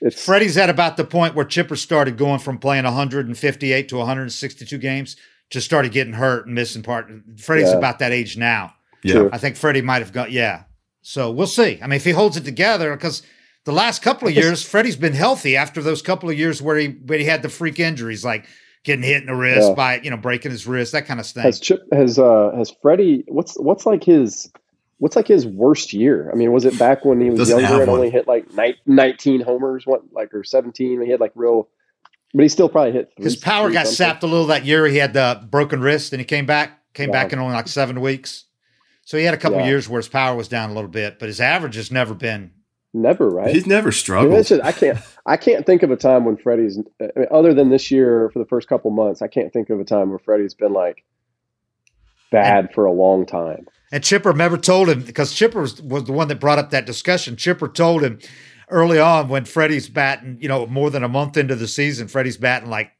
It's Freddie's at about the point where Chipper started going from playing 158 to 162 games to started getting hurt and missing part. Freddie's Yeah. about that age now. Yeah, True. I think Freddie might have got yeah. So we'll see. I mean, if he holds it together, because the last couple of years, Freddie's been healthy after those couple of years where he where he had the freak injuries, like getting hit in the wrist Yeah. by you know breaking his wrist, that kind of thing. has Chip has uh has Freddie what's what's like his what's like his worst year? I mean, was it back when he was Doesn't younger and one. only hit like ni- 19 homers, what like or 17? He had like real, but he still probably hit. Three, His power three got something. sapped a little that year. He had the broken wrist, and he came back came Yeah. back in only like seven weeks. So he had a couple Yeah. years where his power was down a little bit, but his average has never been. Never right. he's never I, mean, struggled. just- I can't. I can't think of a time when Freddie's, I mean, other than this year for the first couple months. I can't think of a time where Freddie's been like bad for a long time. And Chipper never told him because Chipper was, was the one that brought up that discussion. Chipper told him early on when Freddie's batting, you know, more than a month into the season, Freddie's batting like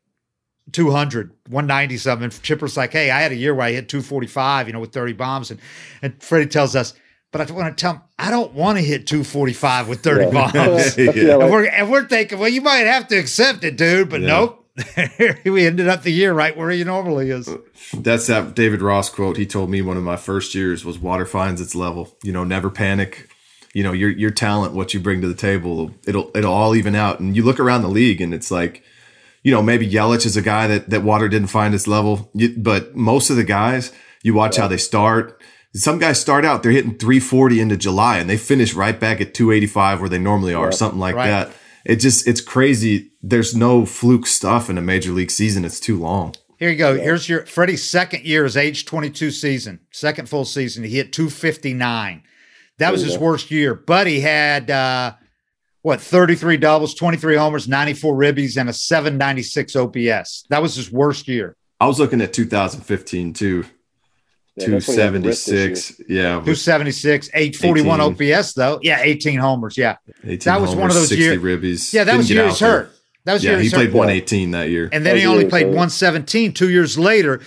200, 190 something. And Chipper's like, hey, I had a year where I hit 245, you know, with 30 bombs. And, and Freddie tells us, but I want to tell him, I don't want to hit 245 with 30 Yeah. bombs. Yeah. Yeah, And we're, and we're thinking, well, you might have to accept it, dude, but Yeah. nope. we ended up the year right where he normally is. That's that David Ross quote. He told me one of my first years was water finds its level. You know, never panic. You know, your your talent, what you bring to the table, it'll it'll all even out. And you look around the league, and it's like, you know, maybe Yelich is a guy that that water didn't find its level. You, but most of the guys, you watch how they start. Some guys start out, they're hitting 340 into July, and they finish right back at 285 where they normally are, or something like Right. that. It just it's crazy. There's no fluke stuff in a major league season. It's too long. Here you go. Here's your Freddie's second year, his age 22 season, second full season. He hit 259. That was his worst year. Buddy had uh, what 33 doubles, 23 homers, 94 ribbies, and a 796 OPS. That was his worst year. I was looking at 2015 too. Yeah, that's when he had the wrist issue. 276. Yeah. with 276, 841 OPS though. Yeah, 18 homers. Yeah, 18 that was one of those 60 year- ribbies. yeah. That Didn't was get year out he's there. hurt. That was Yeah, year he played 118 that year. And then Oh, he only played played. 117 two years later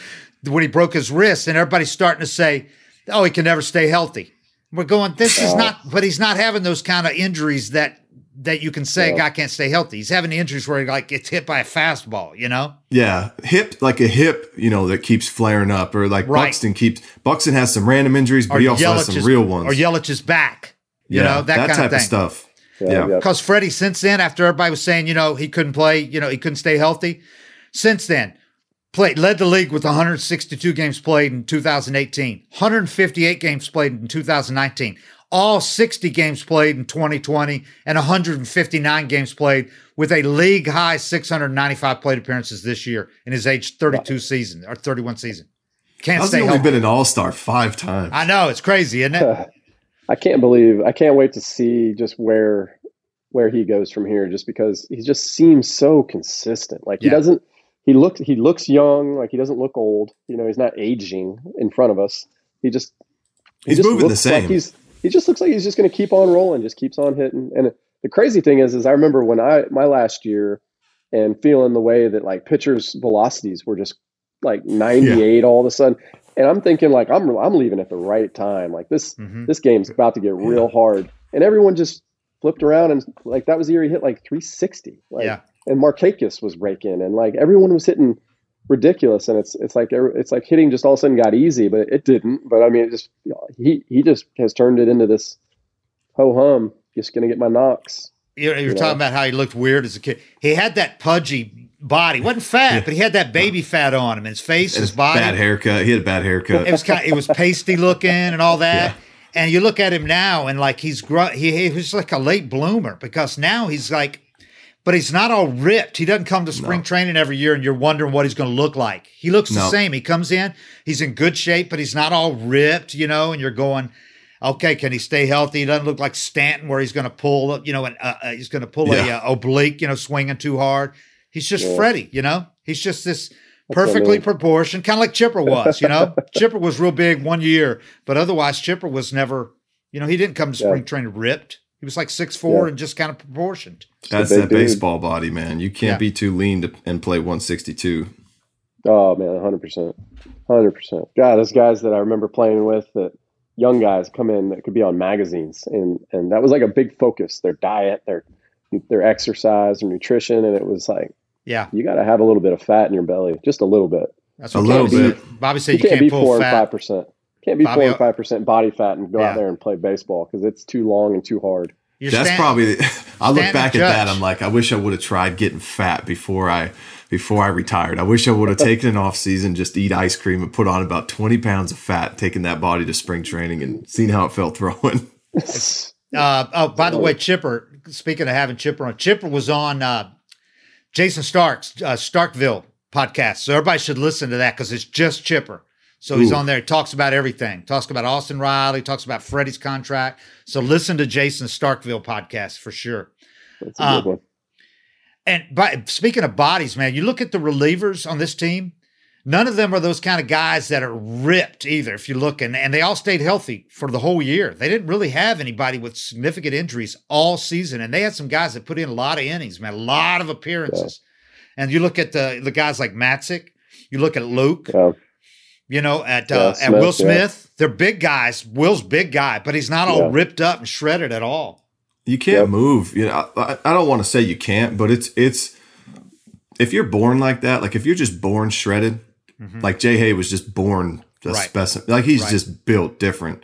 when he broke his wrist, and everybody's starting to say, "Oh, he can never stay healthy." We're going, "This is not," but he's not having those kind of injuries that that you can say a Yeah. guy can't stay healthy. He's having injuries where he like gets hit by a fastball, you know? yeah, hip like a hip, you know, that keeps flaring up, or like Right. Buxton keeps. Buxton has some random injuries, but he also has some Yelich's- real ones. Or Yelich's back, you yeah, know, that, kind type of thing. stuff. Yeah, Yeah. yeah. Because Freddie, since then, after everybody was saying, you know, he couldn't play, you know, he couldn't stay healthy, since then, played led the league with 162 games played in 2018, 158 games played in 2019, all 60 games played in 2020, and 159 games played with a league high 695 plate appearances this year in his age 32 season or 31 season. Can't How's stay he only healthy. been an all star five times? I know it's crazy, isn't it? I can't believe I can't wait to see just where where he goes from here just because he just seems so consistent. Like he doesn't he looks he looks young, like he doesn't look old. You know, he's not aging in front of us. He just he He's just moving the looks like same. he's he just looks like he's just going to keep on rolling, just keeps on hitting. And the crazy thing is is I remember when I my last year and feeling the way that like pitchers velocities were just like 98 all of a sudden and I'm thinking like I'm I'm leaving at the right time. Like this Mhm. this game's about to get real hard. And everyone just flipped around and like that was the year he hit like 360. Like, Yeah. And Markakis was raking and like everyone was hitting ridiculous. And it's it's like it's like hitting just all of a sudden got easy, but it didn't. But I mean, it just he he just has turned it into this ho hum. Just gonna get my knocks. You're, you're You know? talking about how he looked weird as a kid. He had that pudgy body. wasn't fat, but he had that baby fat on him. His face, his his body. bad haircut. He had a bad haircut. It was kind. Of, it was pasty looking and all that. And you look at him now, and like he's gr- he, he was like a late bloomer because now he's like, but he's not all ripped. He doesn't come to spring No. training every year, and you're wondering what he's going to look like. He looks the same. He comes in, he's in good shape, but he's not all ripped, you know. And you're going, okay, can he stay healthy? He doesn't look like Stanton, where he's going to pull, you know, an, uh, uh, he's going to pull Yeah. a uh, oblique, you know, swinging too hard. He's just Yeah. Freddie, you know. He's just this perfectly proportioned, kind of like Chipper was, you know. Chipper was real big one year, but otherwise Chipper was never, you know, he didn't come to Yeah. spring training ripped. He He was like six four yeah. and just kind of proportioned. That's that baseball body, man. You can't yeah. be too lean to and play 162. Oh man, 100 percent, 100 percent. God, those guys that I remember playing with, that young guys come in that could be on magazines, and and that was like a big focus. Their diet, their their exercise, their nutrition, and it was like, yeah, you got to have a little bit of fat in your belly, just a little bit. That's a little bit. Be, Bobby said you, you can't, be four and five percent. Can't be Bobby, four and five percent body fat and go yeah. out there and play baseball because it's too long and too hard. You're That's stand, probably. I look back at that. I'm like, I wish I would have tried getting fat before I before I retired. I wish I would have taken an off season, just eat ice cream and put on about 20 pounds of fat, taking that body to spring training and seen how it felt throwing. uh, oh, by the way, Chipper. Speaking of having Chipper on, Chipper was on uh, Jayson Stark's uh, Starkville podcast, so everybody should listen to that because it's just Chipper. So he's on there. He talks about everything. Talks about Austin Riley. Talks about Freddie's contract. So listen to Jayson Starkville podcast for sure. That's a good um, one. And by speaking of bodies, man, you look at the relievers on this team. None of them are those kind of guys that are ripped either. If you look and, and they all stayed healthy for the whole year. They didn't really have anybody with significant injuries all season, and they had some guys that put in a lot of innings, man, a lot of appearances. Yeah. And you look at the the guys like Matzek, you look at Luke, yeah. You know, at uh, yeah, at Will Smith. They're big guys. Will's big guy, but he's not all ripped up and shredded at all. You can't yep. move. You know, I, I don't want to say you can't, but it's it's if you're born like that, like if you're just born shredded, mm-hmm. like Jay Hay was just born a right. specimen, like he's right. just built different.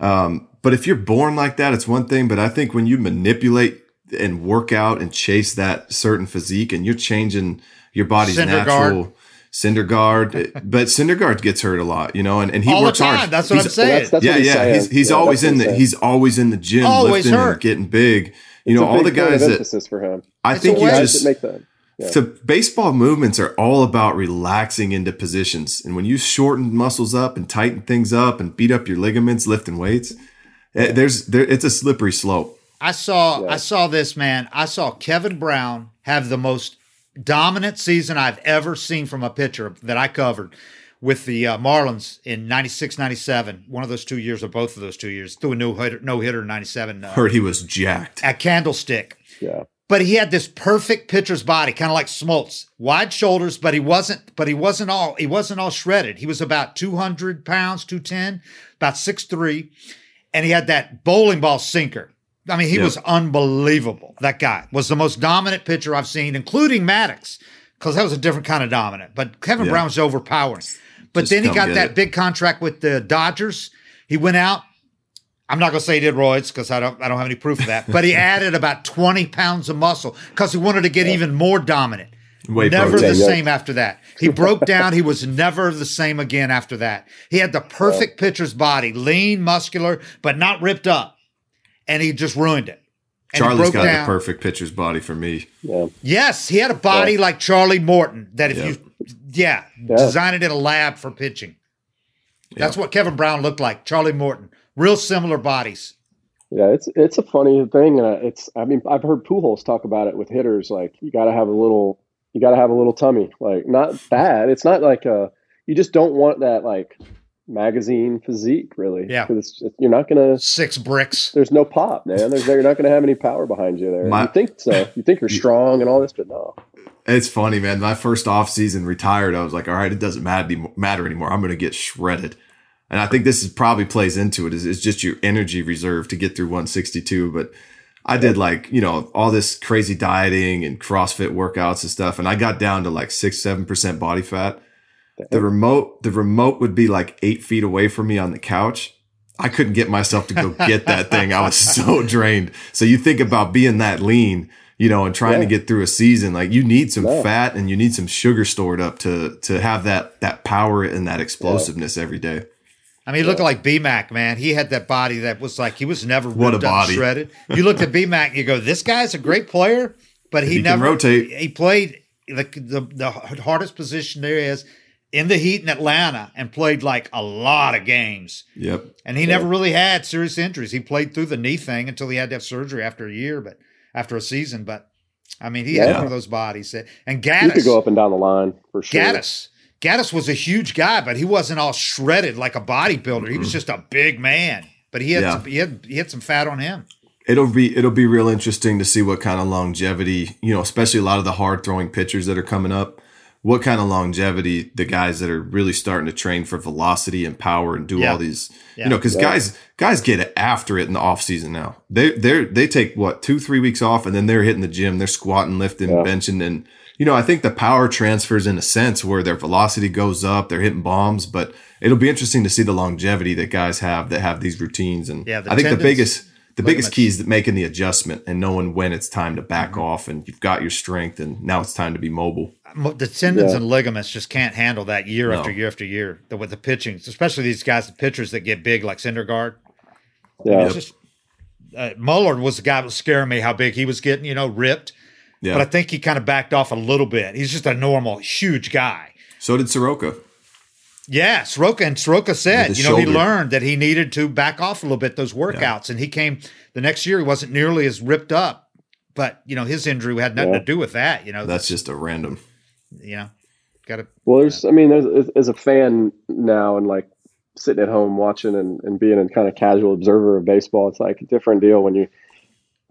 Um, but if you're born like that, it's one thing. But I think when you manipulate and work out and chase that certain physique, and you're changing your body's Syndergaard. natural Syndergaard, but Syndergaard gets hurt a lot, you know, and, and he All works hard. That's what he's, I'm saying. Well, that's, that's yeah, yeah. Saying. He's he's yeah, always in the he's always in the gym always lifting hurt. and getting big. You it's know, all the guys that emphasis for him. I it's think you just make that. Yeah. So baseball movements are all about relaxing into positions, and when you shorten muscles up and tighten things up and beat up your ligaments lifting weights, eh, there's there it's a slippery slope. I saw yeah. I saw this man. I saw Kevin Brown have the most dominant season I've ever seen from a pitcher that I covered with the uh, Marlins in 96, 97. One of those two years or both of those two years. Threw a no hitter, no hitter in 97. Uh, Heard he was jacked. At Candlestick. Yeah. But he had this perfect pitcher's body, kind of like Smoltz, wide shoulders, but he wasn't. But he wasn't all. He wasn't all shredded. He was about two hundred pounds, two ten, about six three, and he had that bowling ball sinker. I mean, he yep. was unbelievable. That guy was the most dominant pitcher I've seen, including Maddux, because that was a different kind of dominant. But Kevin yeah. Brown was overpowering. But Just then he got that it. big contract with the Dodgers. He went out. I'm not going to say he did roids because I don't I don't have any proof of that. But he added about 20 pounds of muscle because he wanted to get yeah. even more dominant. Way never the same after that. He broke down. He was never the same again after that. He had the perfect pitcher's body, lean, muscular, but not ripped up and he just ruined it. And Charlie's got down. the perfect pitcher's body for me. Yeah. Yes, he had a body yeah. like Charlie Morton. That if yeah. you, yeah, yeah, design it in a lab for pitching. That's what Kevin Brown looked like. Charlie Morton, real similar bodies. Yeah, it's it's a funny thing, and it's. I mean, I've heard Pujols talk about it with hitters. Like you got to have a little, you got to have a little tummy. Like not bad. It's not like a. You just don't want that like magazine physique, really. Yeah, because you're not gonna six bricks. There's no pop, man. There's you're not gonna have any power behind you there. My, you think so? You think you're strong and all this, but no. It's funny, man. My first off season retired, I was like, all right, it doesn't matter matter anymore. I'm gonna get shredded. And I think this is probably plays into it. Is it's just your energy reserve to get through 162. But I did like, you know, all this crazy dieting and CrossFit workouts and stuff. And I got down to like six, seven percent body fat the remote the remote would be like eight feet away from me on the couch i couldn't get myself to go get that thing i was so drained so you think about being that lean you know and trying yeah. to get through a season like you need some yeah. fat and you need some sugar stored up to to have that that power and that explosiveness yeah. every day I mean, he looked like BMAC, man. He had that body that was like he was never what a body. shredded. You looked at BMAC, and you go, "This guy's a great player," but he, he never rotate. He played the, the the hardest position there is in the heat in Atlanta and played like a lot of games. Yep. And he never really had serious injuries. He played through the knee thing until he had to have surgery after a year, but after a season. But I mean, he yeah. had one of those bodies. And Gattis he could go up and down the line for sure. Gattis. Gattis was a huge guy, but he wasn't all shredded like a bodybuilder. Mm-hmm. He was just a big man. But he had, yeah. some, he had he had some fat on him. it'll be it'll be real interesting to see what kind of longevity, you know, especially a lot of the hard throwing pitchers that are coming up. What kind of longevity the guys that are really starting to train for velocity and power and do Yeah. all these, Yeah. you know, because Yeah. guys guys get after it in the off season now. They they they take what two three weeks off and then they're hitting the gym. They're squatting, lifting, benching, and you know I think the power transfers in a sense where their velocity goes up. They're hitting bombs, but it'll be interesting to see the longevity that guys have that have these routines. And Yeah, I think the biggest the biggest ligaments. key is making the adjustment and knowing when it's time to back Mm-hmm. off and you've got your strength and now it's time to be mobile. The tendons Yeah. and ligaments just can't handle that year No. after year after year. The, with the pitching, especially these guys, the pitchers that get big like Syndergaard. Yeah. It's just uh, Muller was the guy that was scaring me how big he was getting, you know, ripped. Yeah. But I think he kind of backed off a little bit. He's just a normal, huge guy. so did Soroka. Yeah, Soroka and Soroka said, you the know, he learned that he needed to back off a little bit those workouts, and he came the next year. He wasn't nearly as ripped up, but you know, his injury had nothing Yeah. to do with that. You know, That's just a random. you know, got to Well, there's, I mean, there's as- as a fan now and like sitting at home watching and, and being a kind of casual observer of baseball, it's like a different deal when you,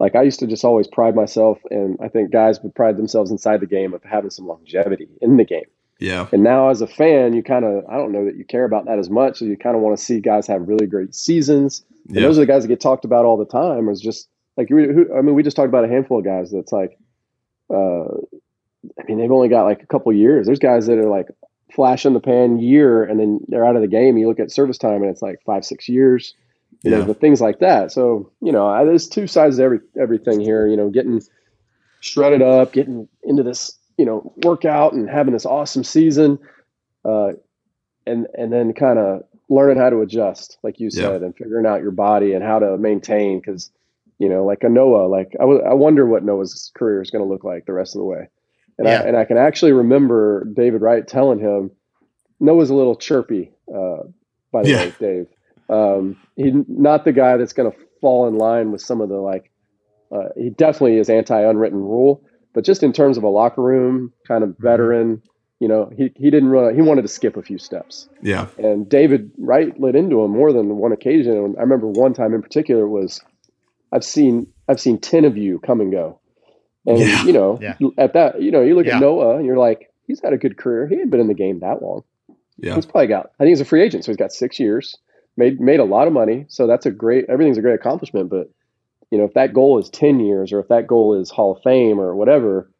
like, I used to just always pride myself, and I think guys would pride themselves inside the game of having some longevity in the game. Yeah. And now as a fan, you kind of, I don't know that you care about that as much. So you kind of want to see guys have really great seasons. And Yeah. those are the guys that get talked about all the time. Is just like, who, who- I mean, we just talked about a handful of guys that's like, uh, I mean, they've only got like a couple years. There's guys that are like flash in the pan year, and then they're out of the game. You look at service time, and it's like five, six years. You know, the things like that. So you know, I, there's two sides to every everything here. You know, getting shredded up, getting into this, you know, workout and having this awesome season, uh, and and then kind of learning how to adjust, like you Yeah. said, and figuring out your body and how to maintain. Because you know, like a Noah, like I I wonder what Noah's career is going to look like the rest of the way. And Yeah. I and I can actually remember David Wright telling him Noah's a little chirpy. Uh, by the Yeah. way, Dave, um, he not the guy that's going to fall in line with some of the like. Uh, he definitely is anti unwritten rule, but just in terms of a locker room kind of mhm. veteran, you know, he he didn't really he wanted to skip a few steps. Yeah. And David Wright lit into him more than one occasion. And I remember one time in particular was I've seen I've seen ten of you come and go. And Yeah. you know, Yeah. at that, you know, you look Yeah. at Noah and you're like, he's had a good career. He hadn't been in the game that long. Yeah. He's probably got I think he's a free agent, so he's got six years, made made a lot of money. So that's a great everything's a great accomplishment. But you know, if that goal is ten years or if that goal is Hall of Fame or whatever,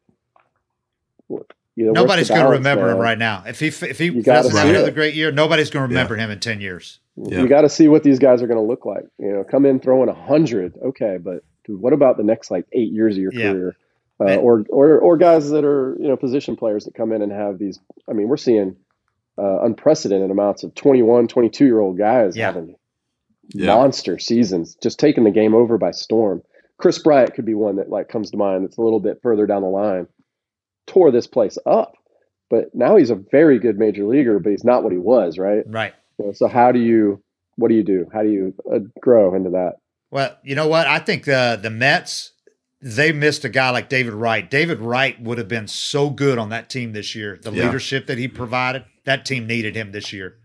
you know, nobody's going to balance remember him right now. If he if he You gotta doesn't have another great year, nobody's going to remember him in ten years. Yeah. You got to see what these guys are going to look like. You know, come in throwing a hundred, okay, but dude, what about the next like eight years of your Yeah. career? Uh, or or or guys that are you know position players that come in and have these. I mean, we're seeing uh, unprecedented amounts of 21, 22 year old guys Yeah. having Yeah. monster seasons, just taking the game over by storm. Kris Bryant could be one that like comes to mind. It's a little bit further down the line. Tore this place up, but now he's a very good major leaguer, but he's not what he was, right? Right. You know, so how do you, what do you do? How do you uh, grow into that? Well, you know what? I think the the Mets they missed a guy like David Wright. David Wright would have been so good on that team this year. The Yeah. leadership that he provided, that team needed him this year.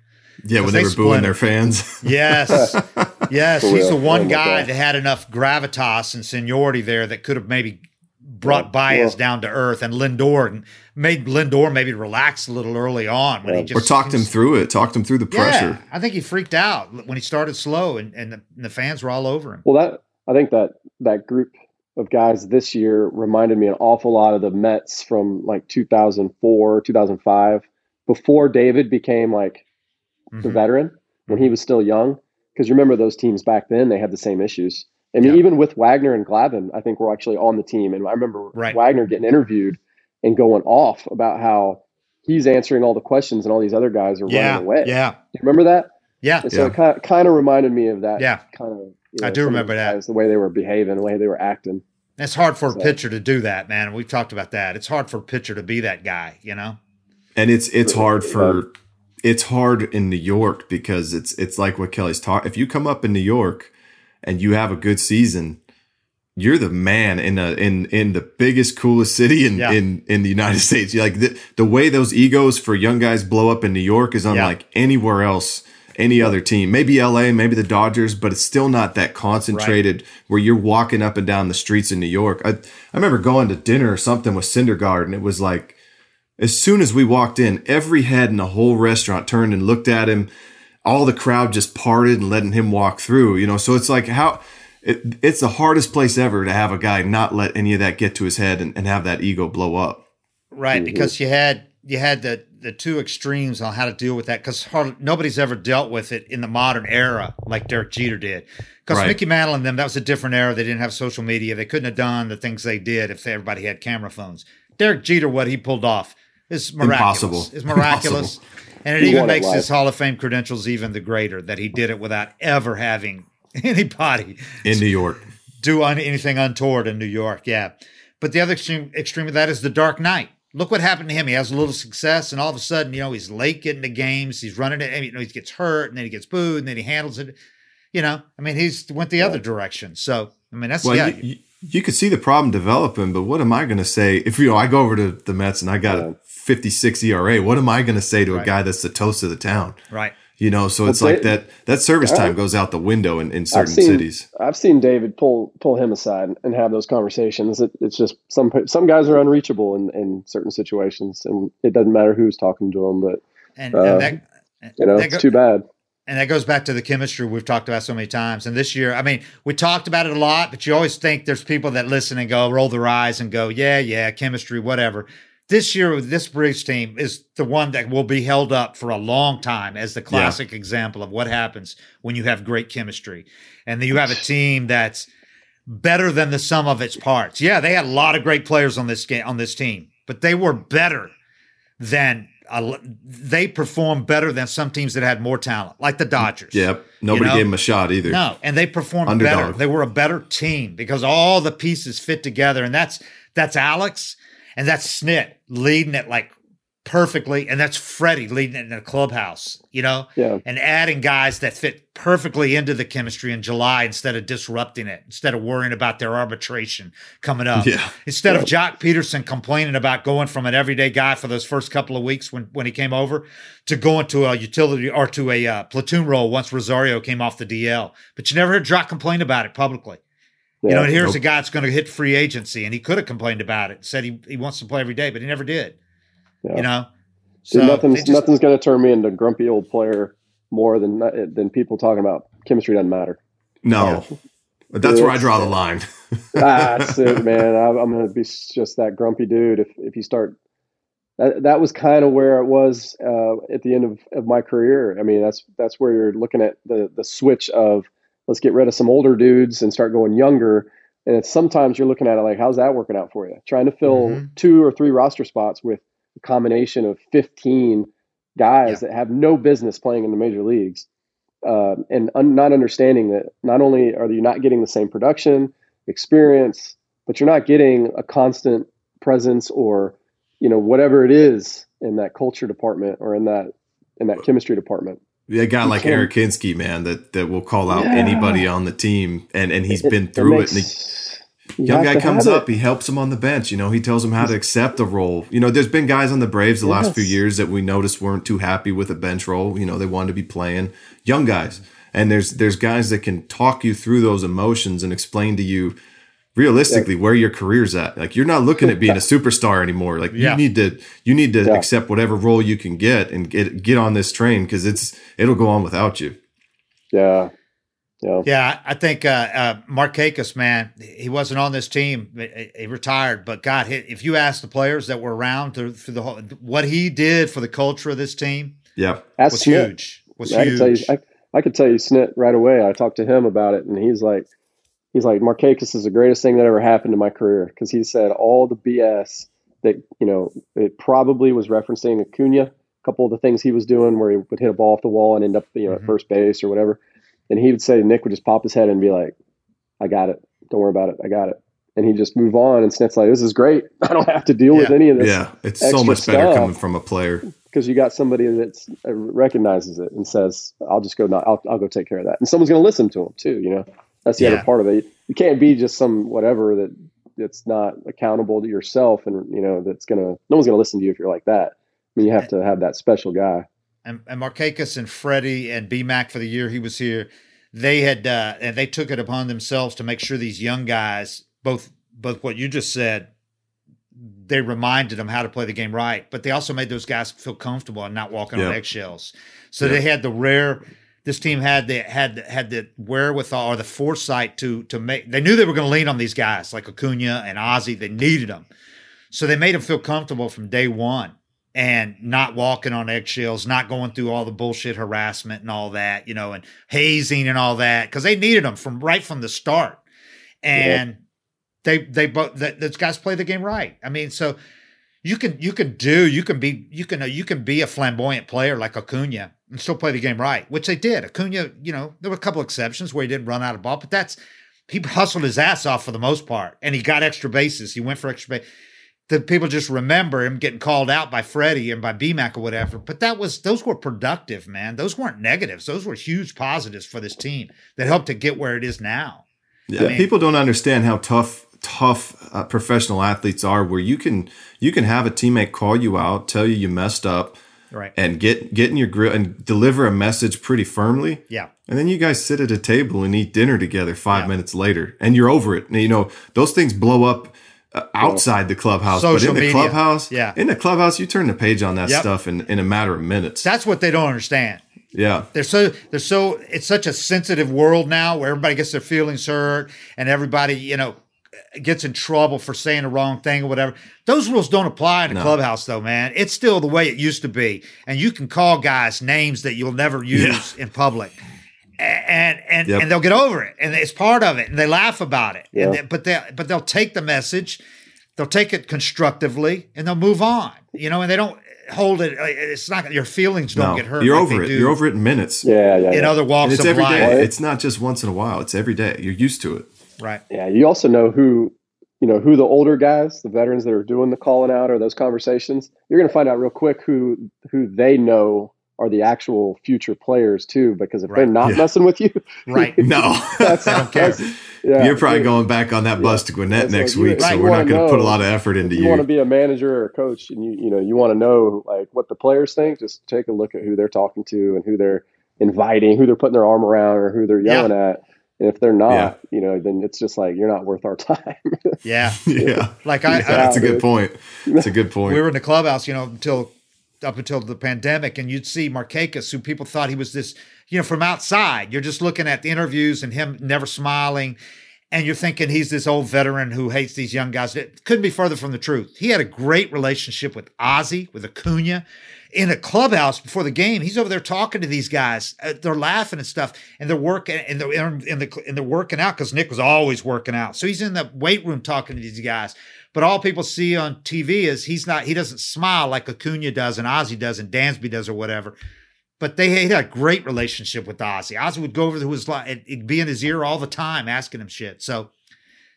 Yeah. When they they were booing their fans. Yes. yes. For He's real. the one Oh guy God. that had enough gravitas and seniority there that could have maybe brought Yeah. Baez Yeah. down to earth and Lindor and made Lindor maybe relax a little early on when he just or talked him through it, talked him through the pressure. Yeah, I think he freaked out when he started slow and, and, the, and the fans were all over him. Well, that, I think that, that group of guys this year reminded me an awful lot of the Mets from like 2004, 2005, before David became like the Mhm. veteran when he was still young. Because you remember those teams back then, they had the same issues. I mean, Yeah. even with Wagner and Glavine, I think we're actually on the team. And I remember Right. Wagner getting interviewed and going off about how he's answering all the questions and all these other guys are Yeah, running away. yeah, you remember that? yeah, And so Yeah. it kind of, kind of reminded me of that. Yeah. Kind of. you I do remember that. guys, the way they were behaving, the way they were acting. It's hard for a pitcher to do that, man. We've talked about that. It's hard for a pitcher to be that guy, you know? and it's it's Really, hard yeah. for it's hard in New York because it's it's like what Kelly's taught. If you come up in New York and you have a good season, you're the man in a in in the biggest coolest city in Yeah. in in the United States. Like the the way those egos for young guys blow up in New York is unlike anywhere else. any other team. Maybe LA, maybe the Dodgers, but it's still not that concentrated right. where you're walking up and down the streets in New York. I, I remember going to dinner or something with Syndergaard, and it was like, as soon as we walked in, every head in the whole restaurant turned and looked at him. All the crowd just parted and letting him walk through, you know. So it's like how it, it's the hardest place ever to have a guy not let any of that get to his head and, and have that ego blow up. Right, mm-hmm. because you had you had the the two extremes on how to deal with that because nobody's ever dealt with it in the modern era like Derek Jeter did. Because right. Mickey Mantle and them, that was a different era. They didn't have social media. They couldn't have done the things they did if everybody had camera phones. Derek Jeter, what he pulled off is miraculous. Impossible. Is miraculous. Impossible. And it he even makes his Hall of Fame credentials even the greater that he did it without ever having anybody in New York do anything untoward in New York. Yeah. But the other extreme, extreme of that is the Dark Knight look what happened to him. He has a little success, and all of a sudden, you know, he's late getting to games. He's running it. You know, he gets hurt, and then he gets booed, and then he handles it. You know, I mean, he's went the yeah. other direction. So, I mean, that's well, yeah. You, you, could see the problem developing, but what am I going to say if you know I go over to the Mets and I got yeah. A 56 ERA? What am I going to say to right. a guy that's the toast of the town? Right. You know, so it's like that that service time goes out the window in, in certain I've seen, cities. I've seen David pull pull him aside and have those conversations. It, it's just some some guys are unreachable in, in certain situations, and it doesn't matter who's talking to them. But and, uh, and that, you know, that go, it's too bad. And that goes back to the chemistry we've talked about so many times. And this year, I mean, we talked about it a lot, but you always think there's people that listen and go, roll their eyes and go, yeah, yeah, chemistry, whatever this year with this Braves team is the one that will be held up for a long time as the classic yeah. example of what happens when you have great chemistry and you have a team that's better than the sum of its parts. Yeah, they had a lot of great players on this game on this team, but they were better than uh, they performed better than some teams that had more talent, like the Dodgers. Yep, nobody you know? gave them a shot either. No, and they performed Underdog. better. They were a better team because all the pieces fit together, and that's that's Alex and that's Snit leading it like perfectly, and that's Freddie leading it in the clubhouse, you know, yeah. and adding guys that fit perfectly into the chemistry in July instead of disrupting it, instead of worrying about their arbitration coming up, yeah. instead yeah. of Joc Pederson complaining about going from an everyday guy for those first couple of weeks when when he came over to going to a utility or to a uh, platoon role once Rosario came off the DL, but you never heard Jock complain about it publicly. Yeah. You know, and here's nope. a guy that's going to hit free agency, and he could have complained about it, said he, he wants to play every day, but he never did. Yeah. You know, so Dude, nothing's just, nothing's going to turn me into a grumpy old player more than than people talking about chemistry doesn't matter. No, yeah. that's where I draw the line. that's it, man. I, am going to be just that grumpy dude if if you start. That, that was kind of where it was uh, at the end of, of my career. I mean, that's that's where you're looking at the the switch of let's get rid of some older dudes and start going younger. And it's sometimes you're looking at it like, how's that working out for you? Trying to fill mm-hmm. two or three roster spots with a combination of 15 guys yeah. that have no business playing in the major leagues. Uh, and un- not understanding that not only are you not getting the same production experience, but you're not getting a constant presence or, you know, whatever it is in that culture department or in that, in that chemistry department a guy like Aaron Kinski, man, that that will call out yeah. anybody on the team, and and he's it, been through it. Makes, it he, young guy comes up, he helps him on the bench. You know, he tells him how to accept the role. You know, there's been guys on the Braves the yes. last few years that we noticed weren't too happy with a bench role. You know, they wanted to be playing young guys, and there's there's guys that can talk you through those emotions and explain to you realistically yeah. where your career's at. Like you're not looking at being a superstar anymore. Like yeah. you need to you need to yeah. accept whatever role you can get and get get on this train because it's it'll go on without you. Yeah. Yeah. Yeah, I think uh, uh, Markakis, man, he wasn't on this team. He retired, but God, if you ask the players that were around through, through the whole, what he did for the culture of this team, yeah, was huge. Was I huge. Could tell you, I, I could tell you Snit right away. I talked to him about it, and he's like, he's like Markakis is the greatest thing that ever happened to my career because he said all the BS that you know it probably was referencing Acuna, a couple of the things he was doing where he would hit a ball off the wall and end up you know mm-hmm. at first base or whatever, and he would say Nick would just pop his head and be like, "I got it, don't worry about it, I got it." And he just move on, and Snit's like, "This is great. I don't have to deal yeah. with any of this." Yeah, it's so much better coming from a player because you got somebody that uh, recognizes it and says, "I'll just go. Not, I'll, I'll go take care of that," and someone's going to listen to him too. You know. That's the yeah. other part of it. You can't be just some whatever that that's not accountable to yourself, and you know that's gonna no one's gonna listen to you if you're like that. I mean, you have to have that special guy. and, and Markakis and Freddie and BMAC for the year he was here, they had uh, and they took it upon themselves to make sure these young guys, both both what you just said, they reminded them how to play the game right, but they also made those guys feel comfortable and not walking on eggshells. So they had the rare. This team had the had had the wherewithal or the foresight to to make. They knew they were going to lean on these guys like Acuna and Ozzie. They needed them, so they made them feel comfortable from day one and not walking on eggshells, not going through all the bullshit harassment and all that, you know, and hazing and all that because they needed them from right from the start. And yeah. they they both those guys play the game right. I mean, so you can you can do you can be you can you can be a flamboyant player like Acuna and still play the game right, which they did. Acuna, you know, there were a couple exceptions where he didn't run out of ball, but that's he hustled his ass off for the most part, and he got extra bases. He went for extra base the people just remember him getting called out by Freddie and by BMAC or whatever. But that was those were productive, man. Those weren't negatives. Those were huge positives for this team that helped to get where it is now. Yeah, I mean, people don't understand how tough tough uh, professional athletes are. Where you can you can have a teammate call you out, tell you you messed up, right, and get get in your grill and deliver a message pretty firmly. Yeah, and then you guys sit at a table and eat dinner together five yeah. minutes later, and you're over it. And, you know those things blow up uh, outside the clubhouse, Social but in the media. clubhouse, yeah, in the clubhouse, you turn the page on that yep. stuff in, in a matter of minutes. That's what they don't understand. Yeah, they're so they're so it's such a sensitive world now where everybody gets their feelings hurt and everybody you know gets in trouble for saying the wrong thing or whatever. Those rules don't apply in the no. clubhouse though, man. It's still the way it used to be, and you can call guys names that you'll never use yeah. in public and and yep. and they'll get over it, and it's part of it, and they laugh about it. Yeah. They, but they but they'll take the message, they'll take it constructively, and they'll move on. You know, and they don't hold it. Uh, it's not your feelings don't no, get hurt. You're like over it. You're over it in minutes. Yeah, yeah. In yeah. other walks and it's of every life, day. It's not just once in a while. It's every day. You're used to it. Right. Yeah. You also know who you know who the older guys, the veterans that are doing the calling out or those conversations. You're going to find out real quick who who they know are the actual future players too. Because if right. they're not yeah. messing with you, right? no, that's, that's, yeah, you're probably going back on that bus to Gwinnett next week, so we're not going to put a lot of effort into you. You want to be a manager or a coach, and you you know you want to know like what the players think. Just take a look at who they're talking to and who they're inviting, who they're putting their arm around, or who they're yelling yeah. at. And if they're not, yeah. you know, then it's just like you're not worth our time. yeah, yeah. Like I, I that's a good point. That's a good point. We were in the clubhouse, you know, until up until the pandemic, and you'd see Markakis, who people thought he was this, you know, from outside. You're just looking at the interviews and him never smiling, and you're thinking he's this old veteran who hates these young guys. It couldn't be further from the truth. He had a great relationship with Ozzie, with Acuna. In a clubhouse before the game, he's over there talking to these guys. Uh, they're laughing and stuff, and they're working and they're in the and they're working out because Nick was always working out. So he's in the weight room talking to these guys. But all people see on TV is he's not, he doesn't smile like Acuna does and Ozzie does and Dansby does or whatever. But they had a great relationship with Ozzie. Ozzie would go over to his, it'd be in his ear all the time asking him shit. So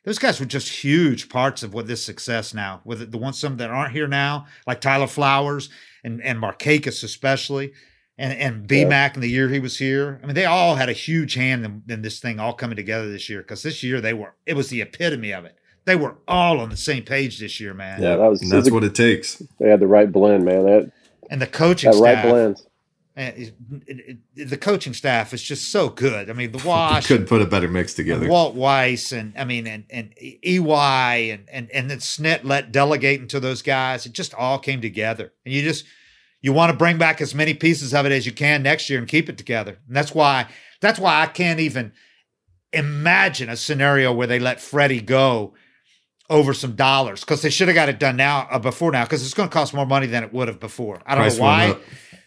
those guys were just huge parts of what this success now. With the ones some that aren't here now, like Tyler Flowers and and Markakis especially, and and BMAC yeah. in the year he was here. I mean, they all had a huge hand in, in this thing all coming together this year because this year they were it was the epitome of it they were all on the same page this year, man. Yeah, that was. And that's what it takes. They had the right blend, man. That and the coaching that staff, right blend. And the coaching staff is just so good. I mean, the Wash couldn't put a better mix together. Walt Weiss and I mean, and and EY and and and then Snit let delegate into those guys. It just all came together, and you just you want to bring back as many pieces of it as you can next year and keep it together. And that's why that's why I can't even imagine a scenario where they let Freddie go over some dollars because they should have got it done now uh, before now because it's going to cost more money than it would have before. I don't Price know why.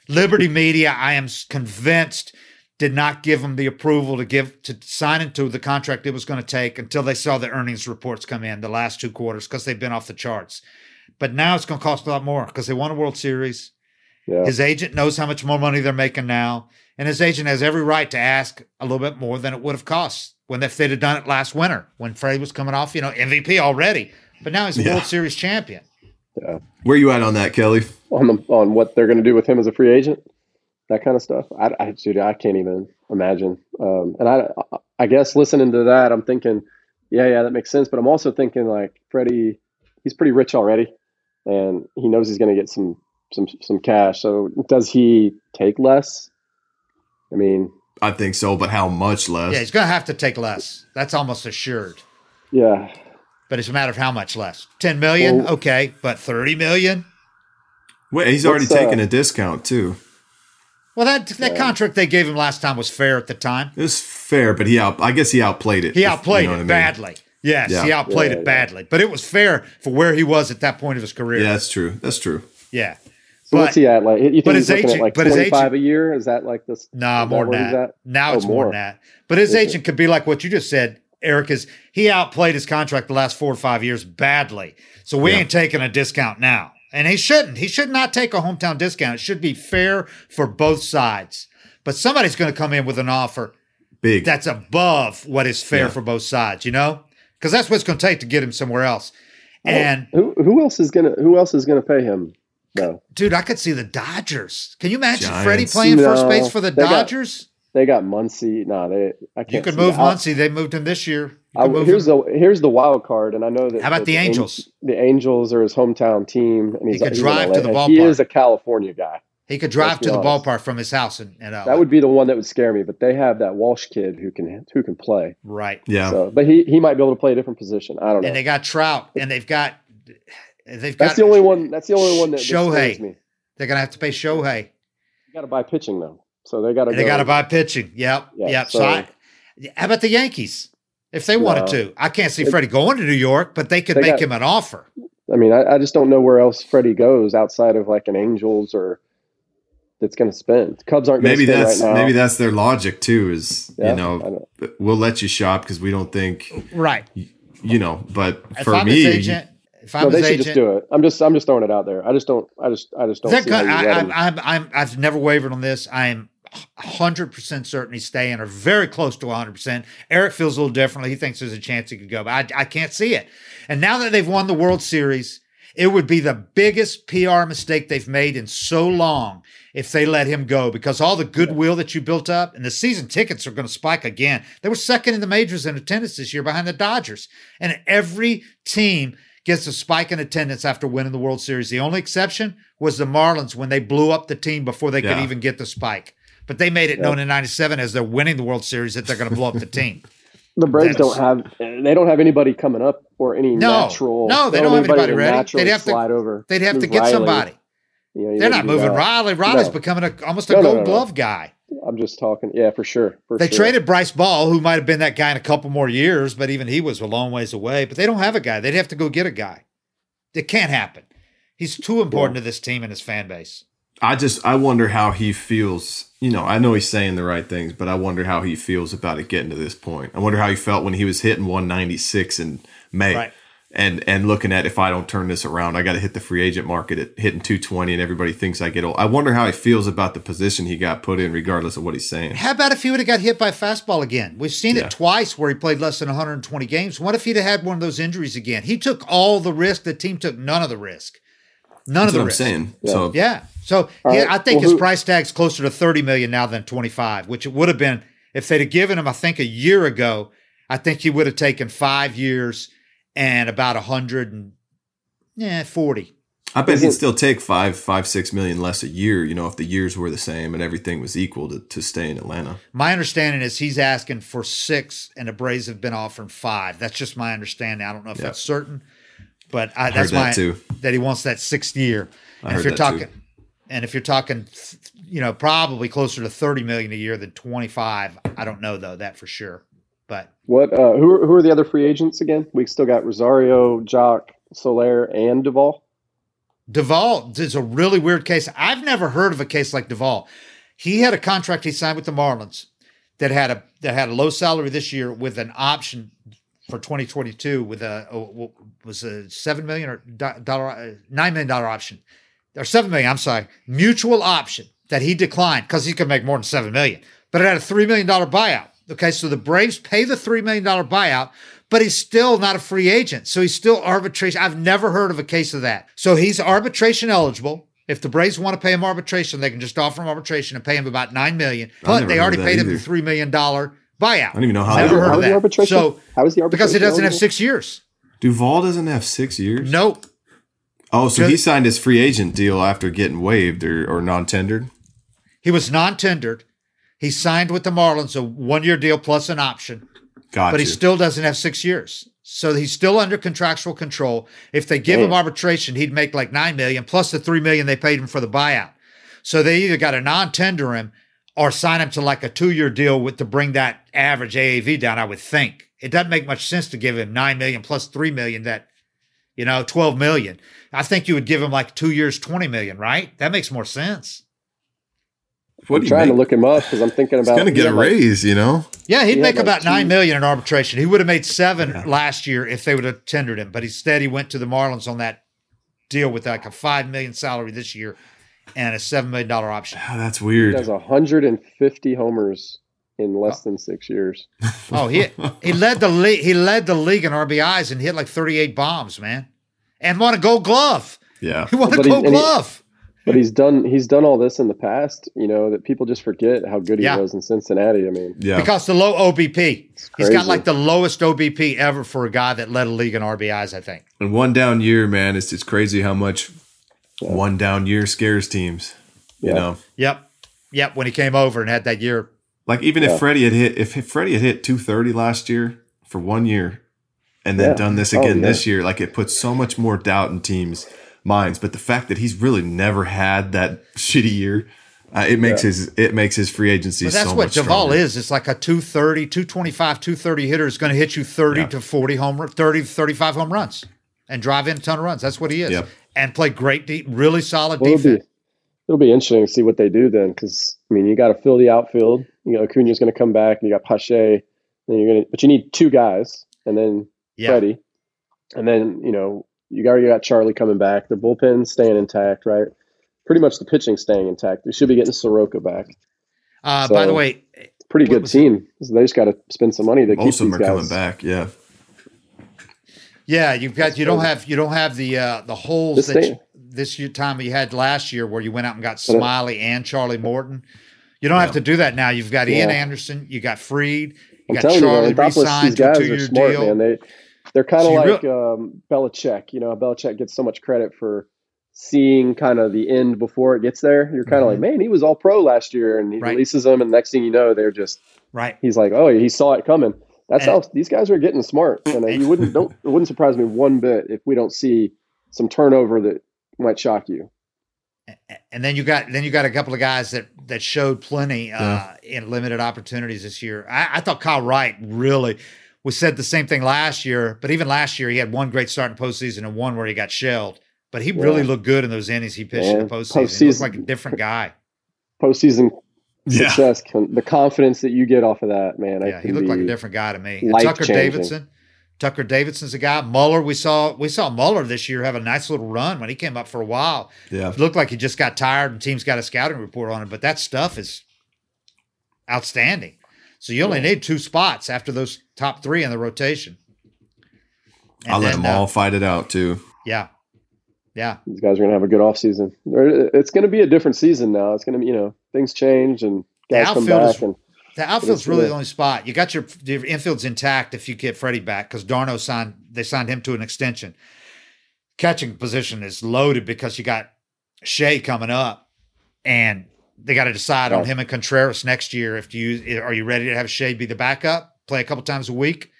Liberty Media, I am convinced, did not give them the approval to give to sign into the contract it was going to take until they saw the earnings reports come in the last two quarters because they've been off the charts. But now it's going to cost a lot more because they won a World Series. Yeah. His agent knows how much more money they're making now, and his agent has every right to ask a little bit more than it would have cost when if they'd have done it last winter when Freddie was coming off, you know, MVP already, but now he's a yeah. World Series champion. Yeah. Where you at on that, Kelly? On the on what they're going to do with him as a free agent, that kind of stuff. I, I dude, I can't even imagine. Um, and I, I guess listening to that, I'm thinking, yeah, yeah, that makes sense. But I'm also thinking like Freddie, he's pretty rich already, and he knows he's going to get some some some cash. So does he take less? I mean, I think so, but how much less? Yeah, he's going to have to take less. That's almost assured. Yeah, but it's a matter of how much less. Ten million, well, okay, but thirty million. Wait, he's already uh, taken a discount too. Well, that that yeah. contract they gave him last time was fair at the time. It was fair, but he out. I guess he outplayed it. He outplayed if, you know it badly. Yes, yeah. he outplayed yeah, it badly, but it was fair for where he was at that point of his career. Yeah, that's true. That's true. Yeah. So but, what's he at? Like, you think he's looking agent, at like twenty five a year? Is that like this? Nah, more than that. Now oh, it's more. more than that. But his okay. agent could be like what you just said, Eric. Is he outplayed his contract the last four or five years badly? So we ain't taking a discount now, and he shouldn't. He should not take a hometown discount. It should be fair for both sides. But somebody's going to come in with an offer big that's above what is fair yeah. for both sides. You know because that's what it's going to take to get him somewhere else. And who who else is gonna who else is gonna pay him? No, dude, I could see the Dodgers. Can you imagine Giants. Freddie playing no, first base for the Dodgers? Got, they got Muncy. No, they. I can't. You could move Muncy. They moved him this year. I, here's him. the here's the wild card, and I know that. How about the, the Angels? The Angels are his hometown team, and he's, he could he's drive to the ballpark. He is a California guy. He could drive to the ballpark from his house and, and uh, that would be the one that would scare me. But they have that Walsh kid who can who can play. Right. Yeah. So, but he he might be able to play a different position. I don't know. And they got Trout, and they've got they've got. That's the only one. That's the only one that Shohei. me. They're gonna have to pay Shohei. You got to buy pitching though, so they got to. They got to buy pitching. Yep. Yeah, yep. So, so I, how about the Yankees? If they wanted no, to, I can't see Freddie going to New York, but they could they make got, him an offer. I mean, I, I just don't know where else Freddie goes outside of like an Angels or that's going to spend. Cubs aren't maybe that's right maybe that's their logic too. Is yeah, you know, know, we'll let you shop because we don't think right. You know, but if for I'm me, agent, if I'm no, they should agent, just do it. I'm just I'm just throwing it out there. I just don't I just I just don't. See I, I, I'm I'm I've never wavered on this. I am. 100% certain he's staying or very close to 100%. Eric feels a little differently. He thinks there's a chance he could go, but I, I can't see it. And now that they've won the World Series, it would be the biggest PR mistake they've made in so long if they let him go because all the goodwill that you built up and the season tickets are going to spike again. They were second in the majors in attendance this year behind the Dodgers. And every team gets a spike in attendance after winning the World Series. The only exception was the Marlins when they blew up the team before they yeah. could even get the spike. But they made it known in 97 as they're winning the World Series that they're going to blow up the team. The Braves don't have they don't have anybody coming up or any no, natural. No, they, don't, have anybody, ready. They'd have to slide over. They'd have to get Riley. somebody. You know, They're not moving Riley. Riley's no. becoming a, almost a no, Gold Glove guy. I'm just talking. Yeah, for sure. For they sure. traded Bryce Ball, who might have been that guy in a couple more years, but even he was a long ways away. But they don't have a guy. They'd have to go get a guy. It can't happen. He's too important yeah. to this team and his fan base. I just I wonder how he feels. You know, I know he's saying the right things, but I wonder how he feels about it getting to this point. I wonder how he felt when he was hitting 196 in May. Right and and looking at if I don't turn this around, I got to hit the free agent market at hitting 220, and everybody thinks I get old. I wonder how he feels about the position he got put in, regardless of what he's saying. How about if he would have got hit by fastball again? We've seen yeah. it twice where he played less than 120 games. What if he'd have had one of those injuries again? He took all the risk. The team took none of the risk. None That's of the what risk. I'm saying. Yeah. So yeah. So yeah, right. I think well, his who, price tag's closer to 30 million now than 25, which it would have been if they'd have given him. I think a year ago, I think he would have taken five years and about a hundred and yeah, forty. I bet he'd still take five, five, six million less a year, you know, if the years were the same and everything was equal to, to stay in Atlanta. My understanding is he's asking for six and the Braves have been offering five. That's just my understanding. I don't know if that's certain, but I, that's that my too. that he wants that sixth year. I and if you're talking too. And if you're talking you know, probably closer to 30 million a year than 25. I don't know though, that for sure. But what? Uh, who are, who are the other free agents again? We still got Rosario, Joc, Soler, and Duvall. Duvall is a really weird case. I've never heard of a case like Duvall. He had a contract he signed with the Marlins that had a that had a low salary this year with an option for 2022 with a, a was a seven million or dollar uh, nine million dollar option or seven million. I'm sorry, mutual option that he declined because he could make more than seven million, but it had a three million dollar buyout. Okay, so the Braves pay the $3 million buyout, but he's still not a free agent. So he's still arbitration. I've never heard of a case of that. So he's arbitration eligible. If the Braves want to pay him arbitration, they can just offer him arbitration and pay him about $9 million. But they already paid either. him the $3 million buyout. I don't even know how Never heard of that. Arbitration? So how is the arbitration? Because he doesn't eligible? have six years. Duvall doesn't have six years. Nope. Oh, so he signed his free agent deal after getting waived or, or non tendered? He was non tendered. He signed with the Marlins a one year deal plus an option. Got but you. he still doesn't have six years. So he's still under contractual control. If they give him oh. arbitration, he'd make like nine million plus the three million they paid him for the buyout. So they either got to non-tender him or sign him to like a two-year deal with to bring that average AAV down. I would think it doesn't make much sense to give him nine million plus three million. That you know, twelve million. I think you would give him like two years, twenty million. Right? That makes more sense. What I'm trying make? to look him up because I'm thinking about. He's going to get a raise, you know. Yeah, he'd make about like nine million in arbitration. He would have made seven yeah. last year if they would have tendered him, but instead he went to the Marlins on that deal with like a five million salary this year and a seven million dollar option. Oh, that's weird. He has 150 homers in less oh. than six years. oh, he he led the league. He led the league in RBIs and hit like 38 bombs, man, and won a Gold Glove. Yeah, he won a Gold Glove. But he's done he's done all this in the past, you know, that people just forget how good he yeah. was in Cincinnati. I mean, yeah, because the low OBP. He's got like the lowest OBP ever for a guy that led a league in RBIs. I think. And one down year, man, it's it's crazy how much yeah. one down year scares teams. You know. Yep. Yep. When he came over and had that year. Like even if Freddie had hit if Freddie had hit two thirty last year for one year, and then done this again oh, this year, like it puts so much more doubt in teams minds. But the fact that he's really never had that shitty year, uh, it makes yeah. his it makes his free agency. But that's so what Duvall stronger. is. It's like a 230, 225, 230 hitter is going to hit you 30 yeah. to 40 home 30 35 home runs and drive in a ton of runs. That's what he is. Yep. And play great deep, really solid well, defense. It'll be, interesting to see what they do then because I mean you got to fill the outfield. You know Acuna's going to come back and you got Pache. Then you're going to but you need two guys and then yeah. Freddie. And then, you know, you already got Charlie coming back. The bullpen staying intact, right? Pretty much the pitching staying intact. They should be getting Soroka back. Uh, so, by the way, pretty good team. So they just got to spend some money to Most keep of them are guys. coming back. Yeah. Yeah, you've got you don't have you don't have the uh, the holes this that you, this year, time you had last year where you went out and got Smyly and Charlie Morton. You don't yeah. have to do that now. You've got Ian Anderson, you got Fried, you I'm got Charlie you, man, re-signed to a two-year deal. Man. They they're kind of so like um, Belichick. You know, Belichick gets so much credit for seeing kind of the end before it gets there. You're kind of mm-hmm. like, man, he was all pro last year, and he right. releases them, and next thing you know, they're just right. He's like, oh, he saw it coming. That's and, how these guys are getting smart, and you wouldn't don't it wouldn't surprise me one bit if we don't see some turnover that might shock you. And then you got then you got a couple of guys that that showed plenty uh, yeah. in limited opportunities this year. I, I thought Kyle Wright really we said the same thing last year, but even last year he had one great start in postseason and one where he got shelled. But he yeah. really looked good in those innings he pitched yeah. in the postseason. postseason. He looked like a different guy. Postseason yeah. success, the confidence that you get off of that, man. Yeah, he looked like a different guy to me. Tucker Davidson. Tucker Davidson's a guy. Muller, we saw we saw Muller this year have a nice little run when he came up for a while. Yeah, it looked like he just got tired and teams got a scouting report on him. But that stuff is outstanding. So you only need two spots after those top three in the rotation. And I'll then, let them uh, all fight it out too. Yeah. Yeah. These guys are going to have a good offseason. It's going to be a different season now. It's going to be, you know, things change and guys come back. Is, and the outfield's really the only spot. You got your, your infield's intact if you get Freddie back because d'Arnaud signed, they signed him to an extension. Catching position is loaded because you got Shea coming up and they got to decide right. on him and Contreras next year. If you are you ready to have Shade be the backup, play a couple times a week,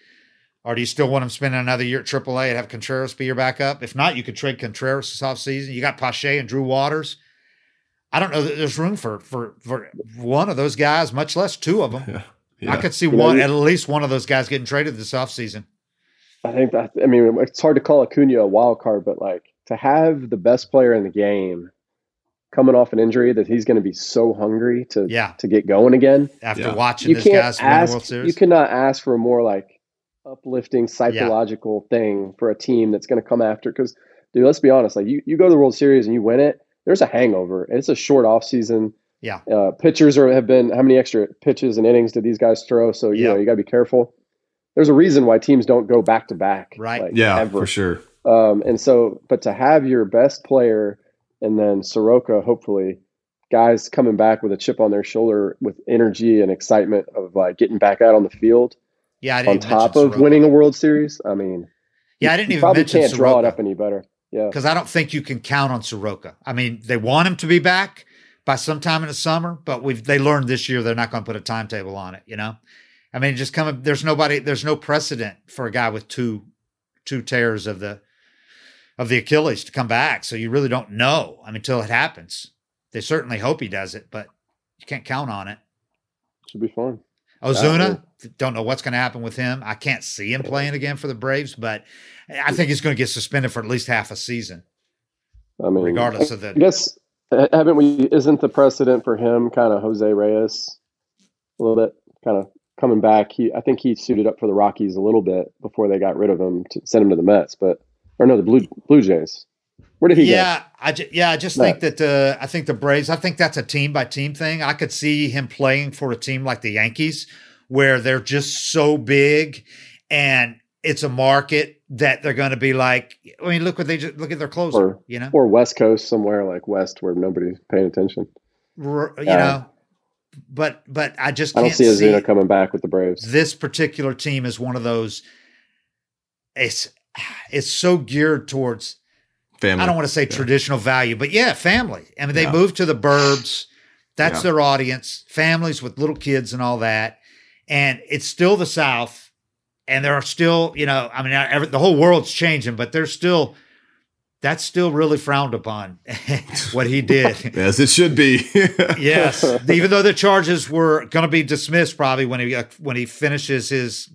or do you still want him spending another year at AAA and have Contreras be your backup? If not, you could trade Contreras this offseason. You got Pache and Drew Waters. I don't know that there's room for for for one of those guys, much less two of them. Yeah. Yeah. I could see one know, at least one of those guys getting traded this offseason. I think that I mean it's hard to call Acuna a wild card, but like to have the best player in the game coming off an injury that he's going to be so hungry to yeah. to get going again. After yeah. watching you this guy's ask, World Series, you cannot ask for a more like uplifting psychological yeah. thing for a team that's going to come after. Because, dude, let's be honest, like you, you go to the World Series and you win it, there's a hangover. It's a short off season. Yeah, uh, pitchers are have been how many extra pitches and innings did these guys throw? So you know you got to be careful. There's a reason why teams don't go back to back. Right. Like, yeah, ever. for sure. Um, and so, but to have your best player and then Soroka, hopefully, guys coming back with a chip on their shoulder with energy and excitement of like getting back out on the field. Yeah, on top of Soroka. winning a World Series. I mean, yeah, I didn't even probably can't Soroka. draw it up any better. Yeah. Because I don't think you can count on Soroka. I mean, they want him to be back by sometime in the summer, but we've they learned this year they're not going to put a timetable on it. You know, I mean, just come. There's nobody. There's no precedent for a guy with two two tears of the of the Achilles to come back. So you really don't know. I mean, until it happens. They certainly hope he does it, but you can't count on it. It should be fun. Ozuna, uh, don't know what's going to happen with him. I can't see him playing again for the Braves, but I think he's going to get suspended for at least half a season. I mean, regardless of the. I guess haven't we? Isn't the precedent for him kind of Jose Reyes a little bit, kind of coming back? He, I think he suited up for the Rockies a little bit before they got rid of him to send him to the Mets, but or no, the Blue Blue Jays. Where did he yeah, go? I ju- yeah, I just no. think that uh, I think the Braves. I think that's a team by team thing. I could see him playing for a team like the Yankees, where they're just so big, and it's a market that they're going to be like. I mean, look what they just look at their closer. Or, you know, or West Coast somewhere like West where nobody's paying attention. R- you uh, know, but but I just I don't see Ozuna coming back with the Braves. This particular team is one of those. It's it's so geared towards family. I don't want to say yeah. traditional value, but yeah, family. I mean, they yeah. moved to the burbs. That's yeah. their audience, families with little kids and all that. And it's still the South. And there are still, you know, I mean, every, the whole world's changing, but there's still, that's still really frowned upon what he did. As it should be. yes. Even though the charges were going to be dismissed probably when he, uh, when he finishes his,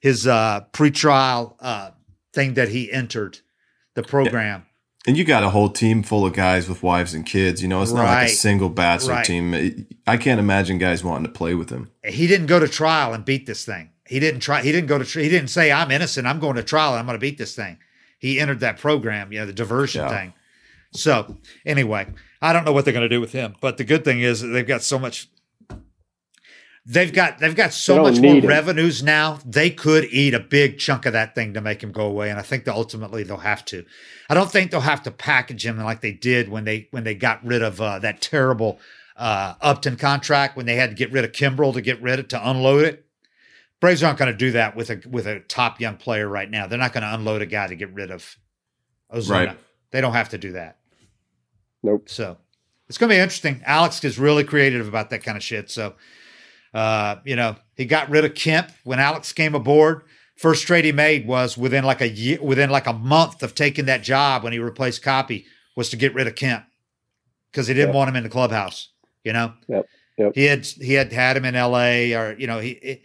his, uh, pretrial, uh, thing that he entered the program. And you got a whole team full of guys with wives and kids. You know, it's not right. like a single bachelor right. team. I can't imagine guys wanting to play with him. He didn't go to trial and beat this thing. He didn't try. He didn't go to. He didn't say, "I'm innocent. I'm going to trial. and I'm going to beat this thing." He entered that program. You know, the diversion yeah. thing. So anyway, I don't know what they're going to do with him. But the good thing is they've got so much They've got they've got so much more revenues now. They could eat a big chunk of that thing to make him go away, and I think that ultimately they'll have to. I don't think they'll have to package him like they did when they when they got rid of uh, that terrible uh, Upton contract when they had to get rid of Kimbrel to get rid of to unload it. Braves aren't going to do that with a with a top young player right now. They're not going to unload a guy to get rid of Ozuna. Right. They don't have to do that. Nope. So it's going to be interesting. Alex is really creative about that kind of shit. So uh, you know, he got rid of Kemp when Alex came aboard. First trade he made was within like a year, within like a month of taking that job when he replaced Coppy was to get rid of Kemp because he didn't yep. want him in the clubhouse. You know, yep. Yep. he had he had had him in L.A. or you know he. It,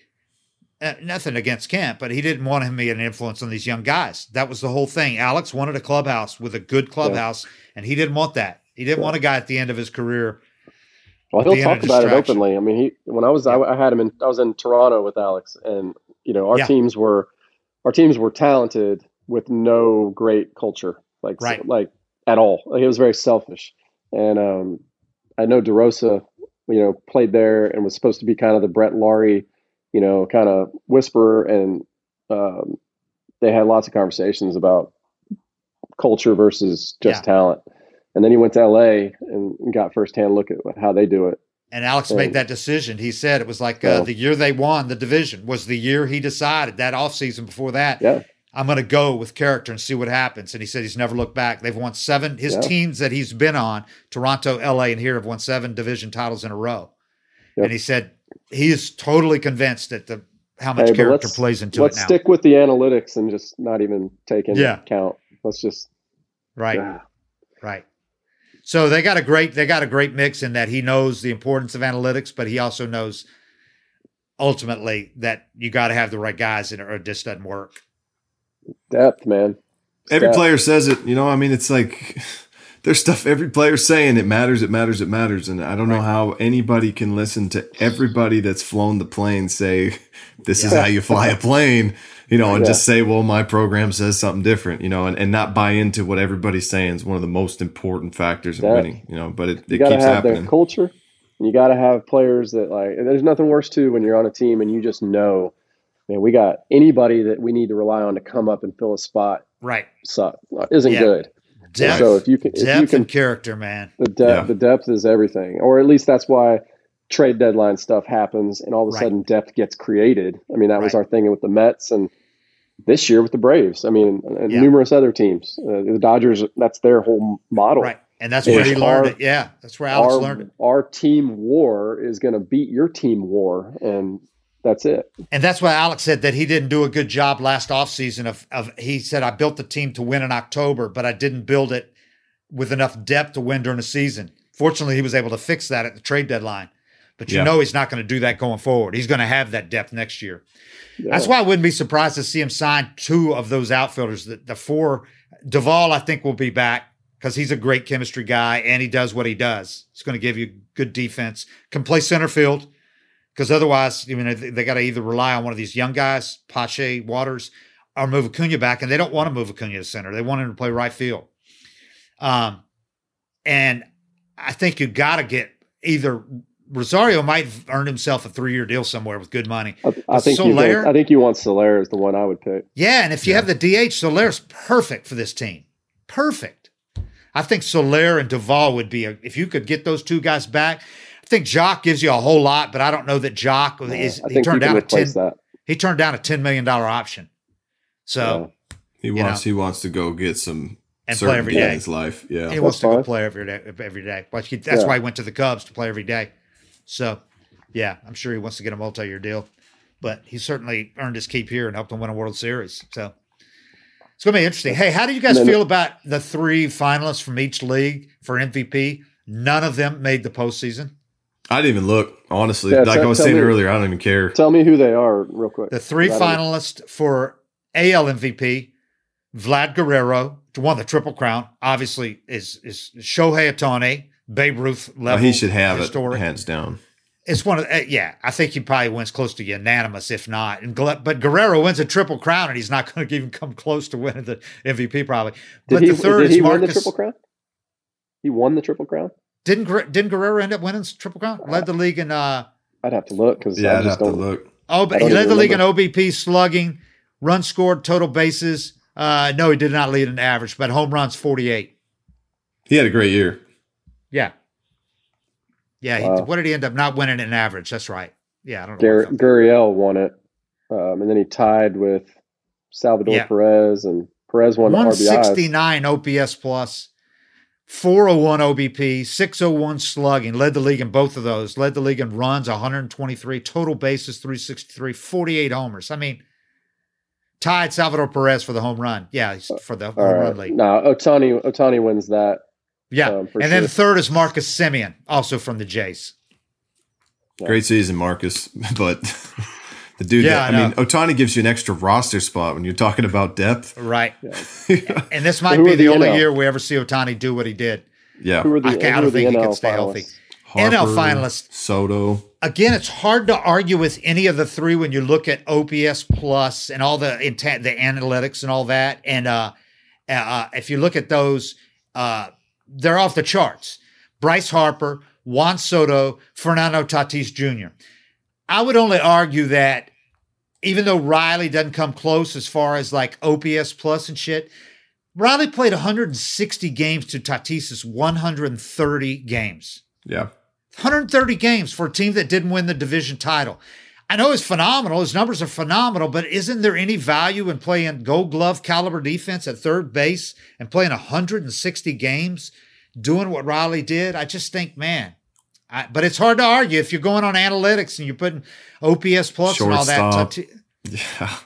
uh, nothing against Kemp, but he didn't want him to be an influence on these young guys. That was the whole thing. Alex wanted a clubhouse with a good clubhouse, and he didn't want that. He didn't want a guy at the end of his career well, he'll talk about it openly. I mean, he when I was yeah. I, I, had him in I was in Toronto with Alex, and you know our yeah. teams were our teams were talented with no great culture, like right. like at all. Like, it was very selfish, and um, I know DeRosa, you know, played there and was supposed to be kind of the Brett Lawrie, you know, kind of whisperer, and um, they had lots of conversations about culture versus just yeah. talent. And then he went to LA and got firsthand look at how they do it. And Alex and, made that decision. He said it was like uh, the year they won the division was the year he decided that offseason before that. Yeah. I'm going to go with character and see what happens. And he said he's never looked back. They've won seven. His yeah. teams that he's been on, Toronto, LA, and here have won seven division titles in a row. Yep. And he said he is totally convinced that the how much hey, character plays into let's it now. stick with the analytics and just not even take into yeah. account. Let's just right, yeah. right. So they got a great they got a great mix in that he knows the importance of analytics, but he also knows ultimately that you got to have the right guys in it or it just doesn't work. Depth, man. Every player says it. You know, I mean, it's like there's stuff every player's saying. It matters. It matters. It matters. And I don't know how anybody can listen to everybody that's flown the plane say this yeah. is how you fly a plane you know, and yeah. just say, well, my program says something different, you know, and, and not buy into what everybody's saying is one of the most important factors in winning, you know, but it, it keeps happening. culture. You got to have players that like, there's nothing worse too when you're on a team and you just know, man, we got anybody that we need to rely on to come up and fill a spot. Right. Suck isn't yeah. good. Depth, so if you can, if depth you can, character, man, the depth, yeah. the depth is everything, or at least that's why trade deadline stuff happens and all of a right. sudden depth gets created. I mean, that right. was our thing with the Mets and this year with the Braves. I mean, and yeah. numerous other teams. Uh, the Dodgers, that's their whole model. Right. And that's where he learned it. Yeah. That's where Alex our, learned it. Our team war is going to beat your team war. And that's it. And that's why Alex said that he didn't do a good job last offseason of, of he said, I built the team to win in October, but I didn't build it with enough depth to win during the season. Fortunately, he was able to fix that at the trade deadline. But you yeah. know he's not going to do that going forward. He's going to have that depth next year. Yeah. That's why I wouldn't be surprised to see him sign two of those outfielders. The, the four, Duvall, I think, will be back because he's a great chemistry guy and he does what he does. He's going to give you good defense, can play center field because otherwise, I mean, they, they got to either rely on one of these young guys, Pache, Waters, or move Acuna back, and they don't want to move Acuna to center. They want him to play right field. Um, and I think you got to get either Rosario might earn himself a three year deal somewhere with good money. I, I think Soler, you, I think you want Soler is the one I would pick. Yeah, and if you yeah. have the DH, Soler's perfect for this team. Perfect. I think Soler and Duvall would be a, if you could get those two guys back. I think Joc gives you a whole lot, but I don't know that Joc yeah, is. He turned down a ten. That. He turned down a ten million dollar option. So yeah. he wants know, he wants to go get some and play every day in his life. Yeah, he wants to go play every day. Every day. That's yeah. why he went to the Cubs to play every day. So, yeah, I'm sure he wants to get a multi-year deal, but he certainly earned his keep here and helped him win a World Series. So it's going to be interesting. Hey, how do you guys feel about the three finalists from each league for MVP? None of them made the postseason. I didn't even look, honestly. Yeah, like I was saying me, earlier, I don't even care. Tell me who they are, real quick. The three finalists for AL MVP Vlad Guerrero, won the Triple Crown, obviously is is Shohei Ohtani, Babe Ruth level. Oh, he should have historic. it hands down. It's one of uh, yeah. I think he probably wins close to unanimous, if not. And but Guerrero wins a triple crown, and he's not going to even come close to winning the MVP probably. But did the third did he is Marcus, win the triple crown. He won the triple crown. Didn't didn't Guerrero end up winning triple crown? Led the league in. uh I'd have to look because yeah, I just don't look. Oh, but he led the league in OBP, slugging, run scored, total bases. Uh, no, he did not lead an average, but home runs forty eight. He had a great year. Yeah, yeah, he, what did he end up not winning an average? That's right. Yeah, I don't know. Gar- Gurriel won it, um, and then he tied with Salvador yeah. Perez, and Perez won 169 OPS plus, 401 OBP, 601 slugging. Led the league in both of those. Led the league in runs, 123 total bases, 363, 48 homers. I mean, tied Salvador Perez for the home run. Yeah, for the home right. run league. No, Otani Ohtani wins that. Yeah, um, and sure. then the third is Marcus Semien, also from the Jays. Yeah. Great season, Marcus, but the dude. Yeah, that, I, I mean, Ohtani gives you an extra roster spot when you're talking about depth, right? Yeah. and this might be the, the only NL? year we ever see Ohtani do what he did. Yeah, who are the, I, I don't think he can stay finalists? healthy. Harper, NL finalists, Soto. Again, it's hard to argue with any of the three when you look at OPS plus and all the intent, the analytics and all that. And uh, uh, if you look at those, uh, they're off the charts. Bryce Harper, Juan Soto, Fernando Tatis Jr. I would only argue that even though Riley doesn't come close as far as like OPS plus and shit, Riley played 160 games to Tatis's 130 games. Yeah. 130 games for a team that didn't win the division title. I know it's phenomenal. His numbers are phenomenal, but isn't there any value in playing gold glove caliber defense at third base and playing 160 games, doing what Riley did? I just think, man, I, but it's hard to argue if you're going on analytics and you're putting OPS plus and all that. Tati- yeah.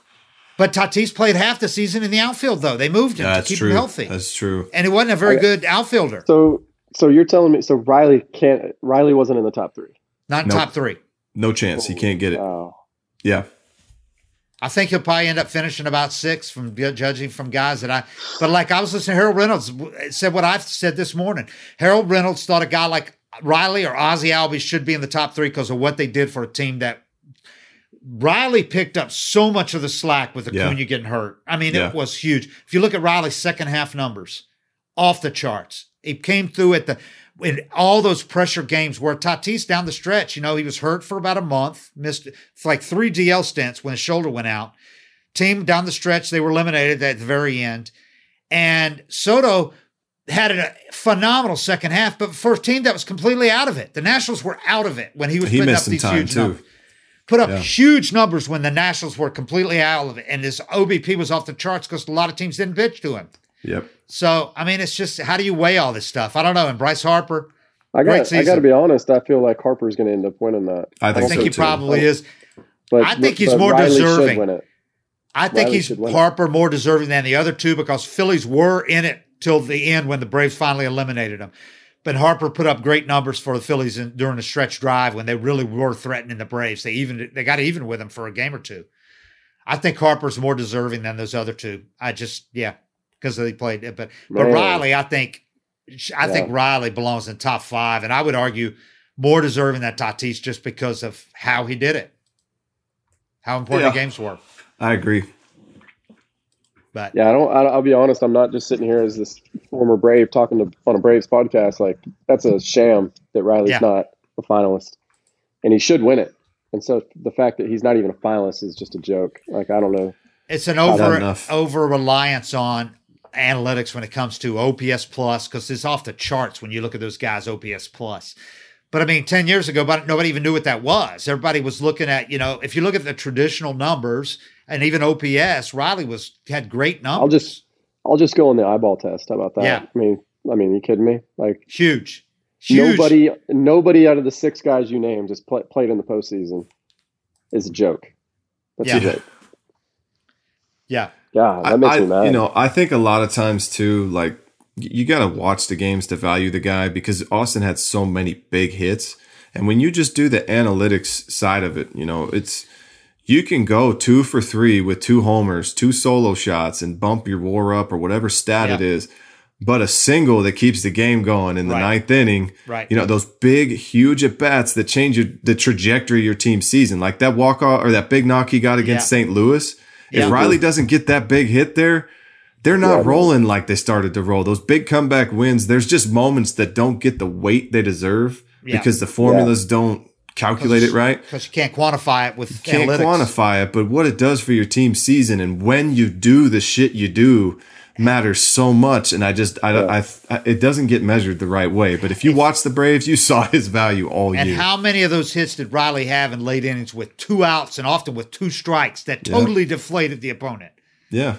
But Tatis played half the season in the outfield, though. They moved him to keep true. him healthy. That's true. And he wasn't a very good outfielder. So, so you're telling me so Riley can't? Riley wasn't in the top three. Not nope. top three. No chance. He can't get it. Yeah. I think he'll probably end up finishing about six from judging from guys that I. But like I was listening, Harold Reynolds said what I said this morning. Harold Reynolds thought a guy like Riley or Ozzie Albies should be in the top three because of what they did for a team that Riley picked up so much of the slack with Acuna yeah. getting hurt. I mean, yeah. it was huge. If you look at Riley's second half numbers, off the charts. He came through at the in all those pressure games where Tatis down the stretch, you know, he was hurt for about a month, missed like three DL stints when his shoulder went out. Team down the stretch, they were eliminated at the very end. And Soto had a phenomenal second half, but for a team that was completely out of it. The Nationals were out of it when he was he missed up these huge too. Numbers. put up yeah. huge numbers when the Nationals were completely out of it, and his OBP was off the charts because a lot of teams didn't pitch to him. Yep. So I mean, it's just how do you weigh all this stuff? I don't know. And Bryce Harper, I got I got to be honest. I feel like Harper's going to end up winning that. I think, I think so he too. probably is. But I think he's more Riley deserving. I think Riley he's Harper more deserving than the other two because Phillies were in it till the end when the Braves finally eliminated them. But Harper put up great numbers for the Phillies in, during the stretch drive when they really were threatening the Braves. They even they got even with them for a game or two. I think Harper's more deserving than those other two. I just yeah because they played it, but but Riley, I think I yeah. think Riley belongs in top five, and I would argue more deserving than Tatis just because of how he did it, how important yeah. the games were. I agree. But yeah, I don't. I'll be honest. I'm not just sitting here as this former Brave talking to on a Braves podcast. Like that's a sham that Riley's yeah. not a finalist, and he should win it. And so the fact that he's not even a finalist is just a joke. Like I don't know. It's an over over reliance on analytics when it comes to OPS plus because it's off the charts when you look at those guys OPS plus. But I mean, 10 years ago, but nobody even knew what that was. Everybody was looking at, you know, if you look at the traditional numbers and even OPS, Riley was had great numbers. I'll just I'll just go on the eyeball test. How about that? Yeah. I mean, I mean, you kidding me? Like huge. Huge. Nobody nobody out of the six guys you named just play, played in the postseason is a joke. That's yeah. a joke. Yeah. Yeah, that makes I, me mad. You know, I think a lot of times too, like you got to watch the games to value the guy because Austin had so many big hits. And when you just do the analytics side of it, you know, it's you can go two for three with two homers, two solo shots, and bump your war up or whatever stat yeah. it is. But a single that keeps the game going in the right. ninth inning, right. you know, those big, huge at bats that change your, the trajectory of your team's season, like that walk off or that big knock he got against yeah. St. Louis if Riley doesn't get that big hit there, they're not yeah, rolling like they started to roll. Those big comeback wins, there's just moments that don't get the weight they deserve yeah. because the formulas yeah. don't calculate it right. Because you can't quantify it with you can't analytics. quantify it, but what it does for your team season and when you do the shit you do matters so much. And I just, I, yeah. I, I, it doesn't get measured the right way. But if you watch the Braves, you saw his value all and year. And how many of those hits did Riley have in late innings with two outs and often with two strikes that totally yeah. deflated the opponent? Yeah.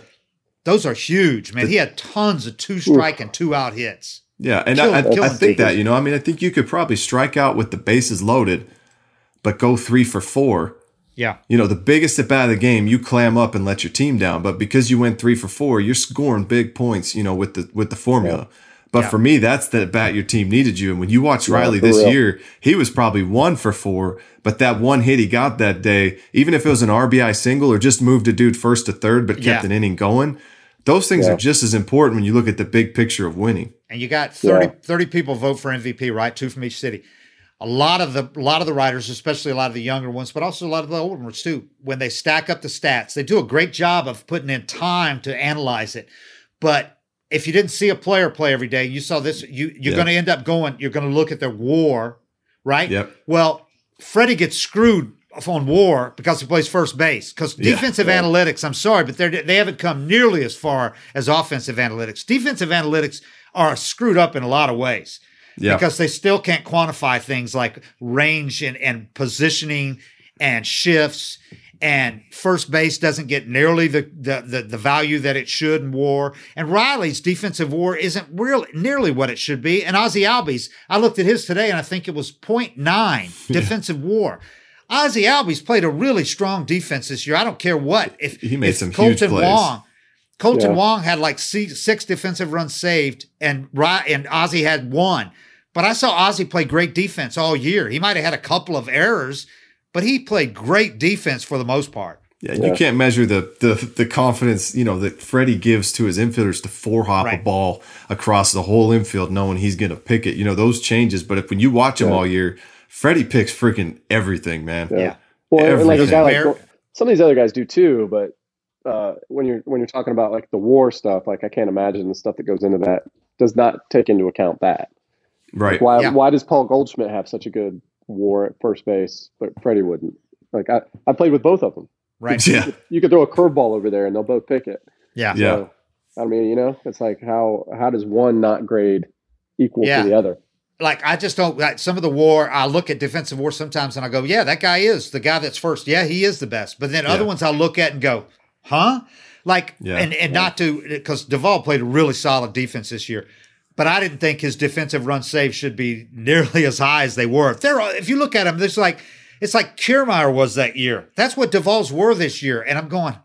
Those are huge, man. The, he had tons of two strike and two out hits. Yeah. And killing, I, I, I think that, you know, I mean, I think you could probably strike out with the bases loaded, but go three for four yeah. You know, the biggest at bat of the game, you clam up and let your team down. But because you went three for four, you're scoring big points, you know, with the with the formula. Yeah. But yeah. for me, that's the bat your team needed you. And when you watch yeah, Riley this real. year, he was probably one for four. But that one hit he got that day, even if it was an RBI single or just moved a dude first to third but kept an inning going, those things are just as important when you look at the big picture of winning. And you got 30, 30 people vote for MVP, right? Two from each city a lot of the a lot of the writers, especially a lot of the younger ones, but also a lot of the older ones too, when they stack up the stats, they do a great job of putting in time to analyze it. But if you didn't see a player play every day, you saw this, you you're going to end up going, you're going to look at their WAR, right? Yep. Well, Freddie gets screwed on WAR because he plays first base. Because defensive yeah, yeah. analytics, I'm sorry, but they they haven't come nearly as far as offensive analytics. Defensive analytics are screwed up in a lot of ways yeah. because they still can't quantify things like range and, and positioning and shifts and first base doesn't get nearly the, the, the the value that it should in WAR. And Riley's defensive WAR isn't really nearly what it should be. And Ozzie Albies, I looked at his today and I think it was 0.9 defensive WAR. Ozzie Albies played a really strong defense this year. I don't care what if he made if some Kolten huge plays. Kolten Wong Kolten yeah. Wong had like six defensive runs saved, and and Ozzie had one. But I saw Ozzie play great defense all year. He might have had a couple of errors, but he played great defense for the most part. Yeah, yeah. you can't measure the, the the confidence you know that Freddie gives to his infielders to four hop right. a ball across the whole infield, knowing he's going to pick it. You know those changes, but if when you watch him yeah. all year, Freddie picks freaking everything, man. Yeah. yeah. Well, everything. like a guy like some of these other guys do too, but uh, when you're when you're talking about like the war stuff, like I can't imagine the stuff that goes into that does not take into account that. Right. Like why yeah. why does Paul Goldschmidt have such a good war at first base, but Freddie wouldn't? Like I, I played with both of them. Right. Yeah. You, you could throw a curveball over there and they'll both pick it. Yeah. So, yeah. I mean, you know, it's like how how does one not grade equal yeah. to the other? like I just don't like some of the war. I look at defensive war sometimes and I go, yeah, that guy is the guy that's first. Yeah, he is the best. But then other ones I look at and go, huh? Like yeah. and and yeah. not to because Duvall played a really solid defense this year. But I didn't think his defensive run save should be nearly as high as they were. If they're if you look at him, there's like it's like Kiermaier was that year. That's what Duvall's were this year. And I'm going,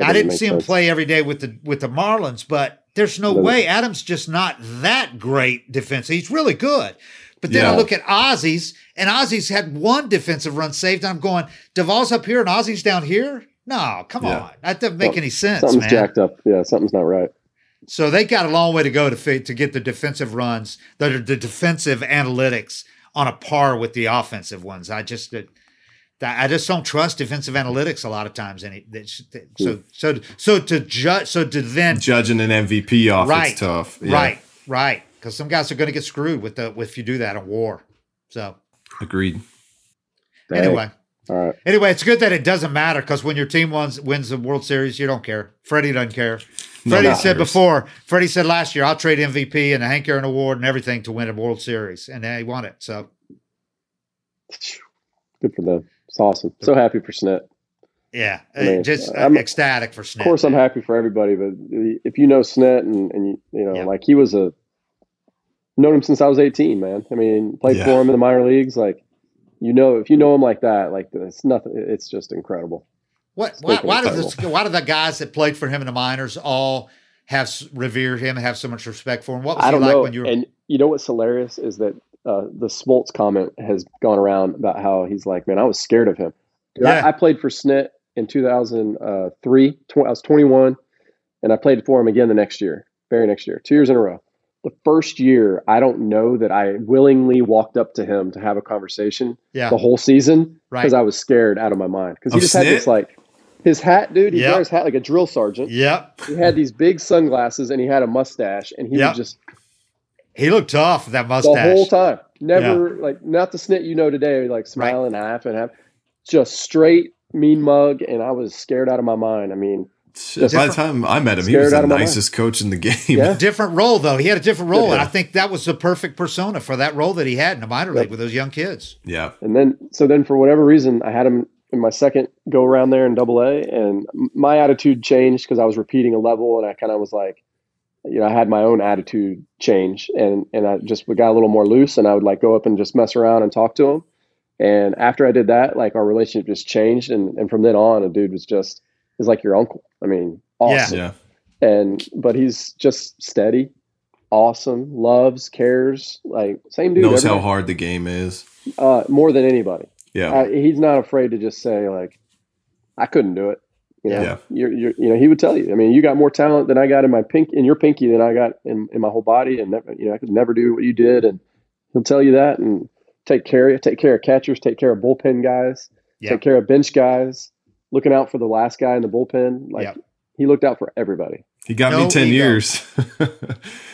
I didn't see sense. him play every day with the with the Marlins, but there's no way Adams just not that great defense. He's really good. But then yeah. I look at Ozzy's, and Ozzy's had one defensive run saved. And I'm going, Duvall's up here and Ozzy's down here. No, come yeah. on, that doesn't make any sense. Something's man. jacked up. Yeah, something's not right. So they got a long way to go to to get the defensive runs, that are the defensive analytics on a par with the offensive ones. I just I just don't trust defensive analytics a lot of times. Any so hmm. so so to judge so to then judging an MVP off right, it's tough. Yeah. Right, right. Because some guys are going to get screwed with the if you do that in war. So agreed. Anyway. All right. Anyway, it's good that it doesn't matter because when your team wins wins the World Series, you don't care. Freddie doesn't care. Freddie no, said before. Freddie said last year, "I'll trade MVP and a Hank Aaron Award and everything to win a World Series," and they won it. So good for them. It's awesome. So happy for Snit. Yeah, I mean, just I'm, uh, ecstatic for Snit. Of course, man. I'm happy for everybody, but if you know Snit and, and you, you know, yeah. like he was a known him since I was 18, man. I mean, played yeah. for him in the minor leagues. Like, you know, if you know him like that, like it's nothing. It's just incredible. What? Why, why does this? Why do the guys that played for him in the minors all have revered him, and have so much respect for him? What was I don't he like know. when you were? And you know what's hilarious is that uh, the Smoltz comment has gone around about how he's like, man, I was scared of him. Yeah. I, I, played for Snit in 2003. Tw- I was 21, and I played for him again the next year, very next year, two years in a row. The first year, I don't know that I willingly walked up to him to have a conversation yeah. the whole season because right. I was scared out of my mind because he just Snit? had this like his hat, dude. He yep. wears hat like a drill sergeant. Yep. He had these big sunglasses and he had a mustache and he yep. was just he looked tough with that mustache the whole time. Never yeah. like not the snit you know today, like smiling right. half and half. Just straight mean mug, and I was scared out of my mind. I mean, by the time I met him, he was the nicest coach in the game. Yeah. Different role though. He had a different role, yeah. and I think that was the perfect persona for that role that he had in the minor league with those young kids. Yeah. And then, so then for whatever reason, I had him in my second go around there in Double A, and my attitude changed because I was repeating a level, and I kind of was like, you know, I had my own attitude change and, and I just got a little more loose and I would like go up and just mess around and talk to him. And after I did that, like our relationship just changed. And, and from then on, a dude was just, is like your uncle. I mean, awesome. Yeah. And, but he's just steady, awesome, loves, cares, like same dude. Knows how hard the game is. Uh, more than anybody. Yeah. Uh, he's not afraid to just say like, I couldn't do it. You know, yeah. You're, you're, you know, he would tell you. I mean, you got more talent than I got in my pink in your pinky than I got in, in my whole body, and never, you know, I could never do what you did. And he'll tell you that, and take care of take care of catchers, take care of bullpen guys, yeah. take care of bench guys, looking out for the last guy in the bullpen. Like yeah. he looked out for everybody. He got no me ten ego. years.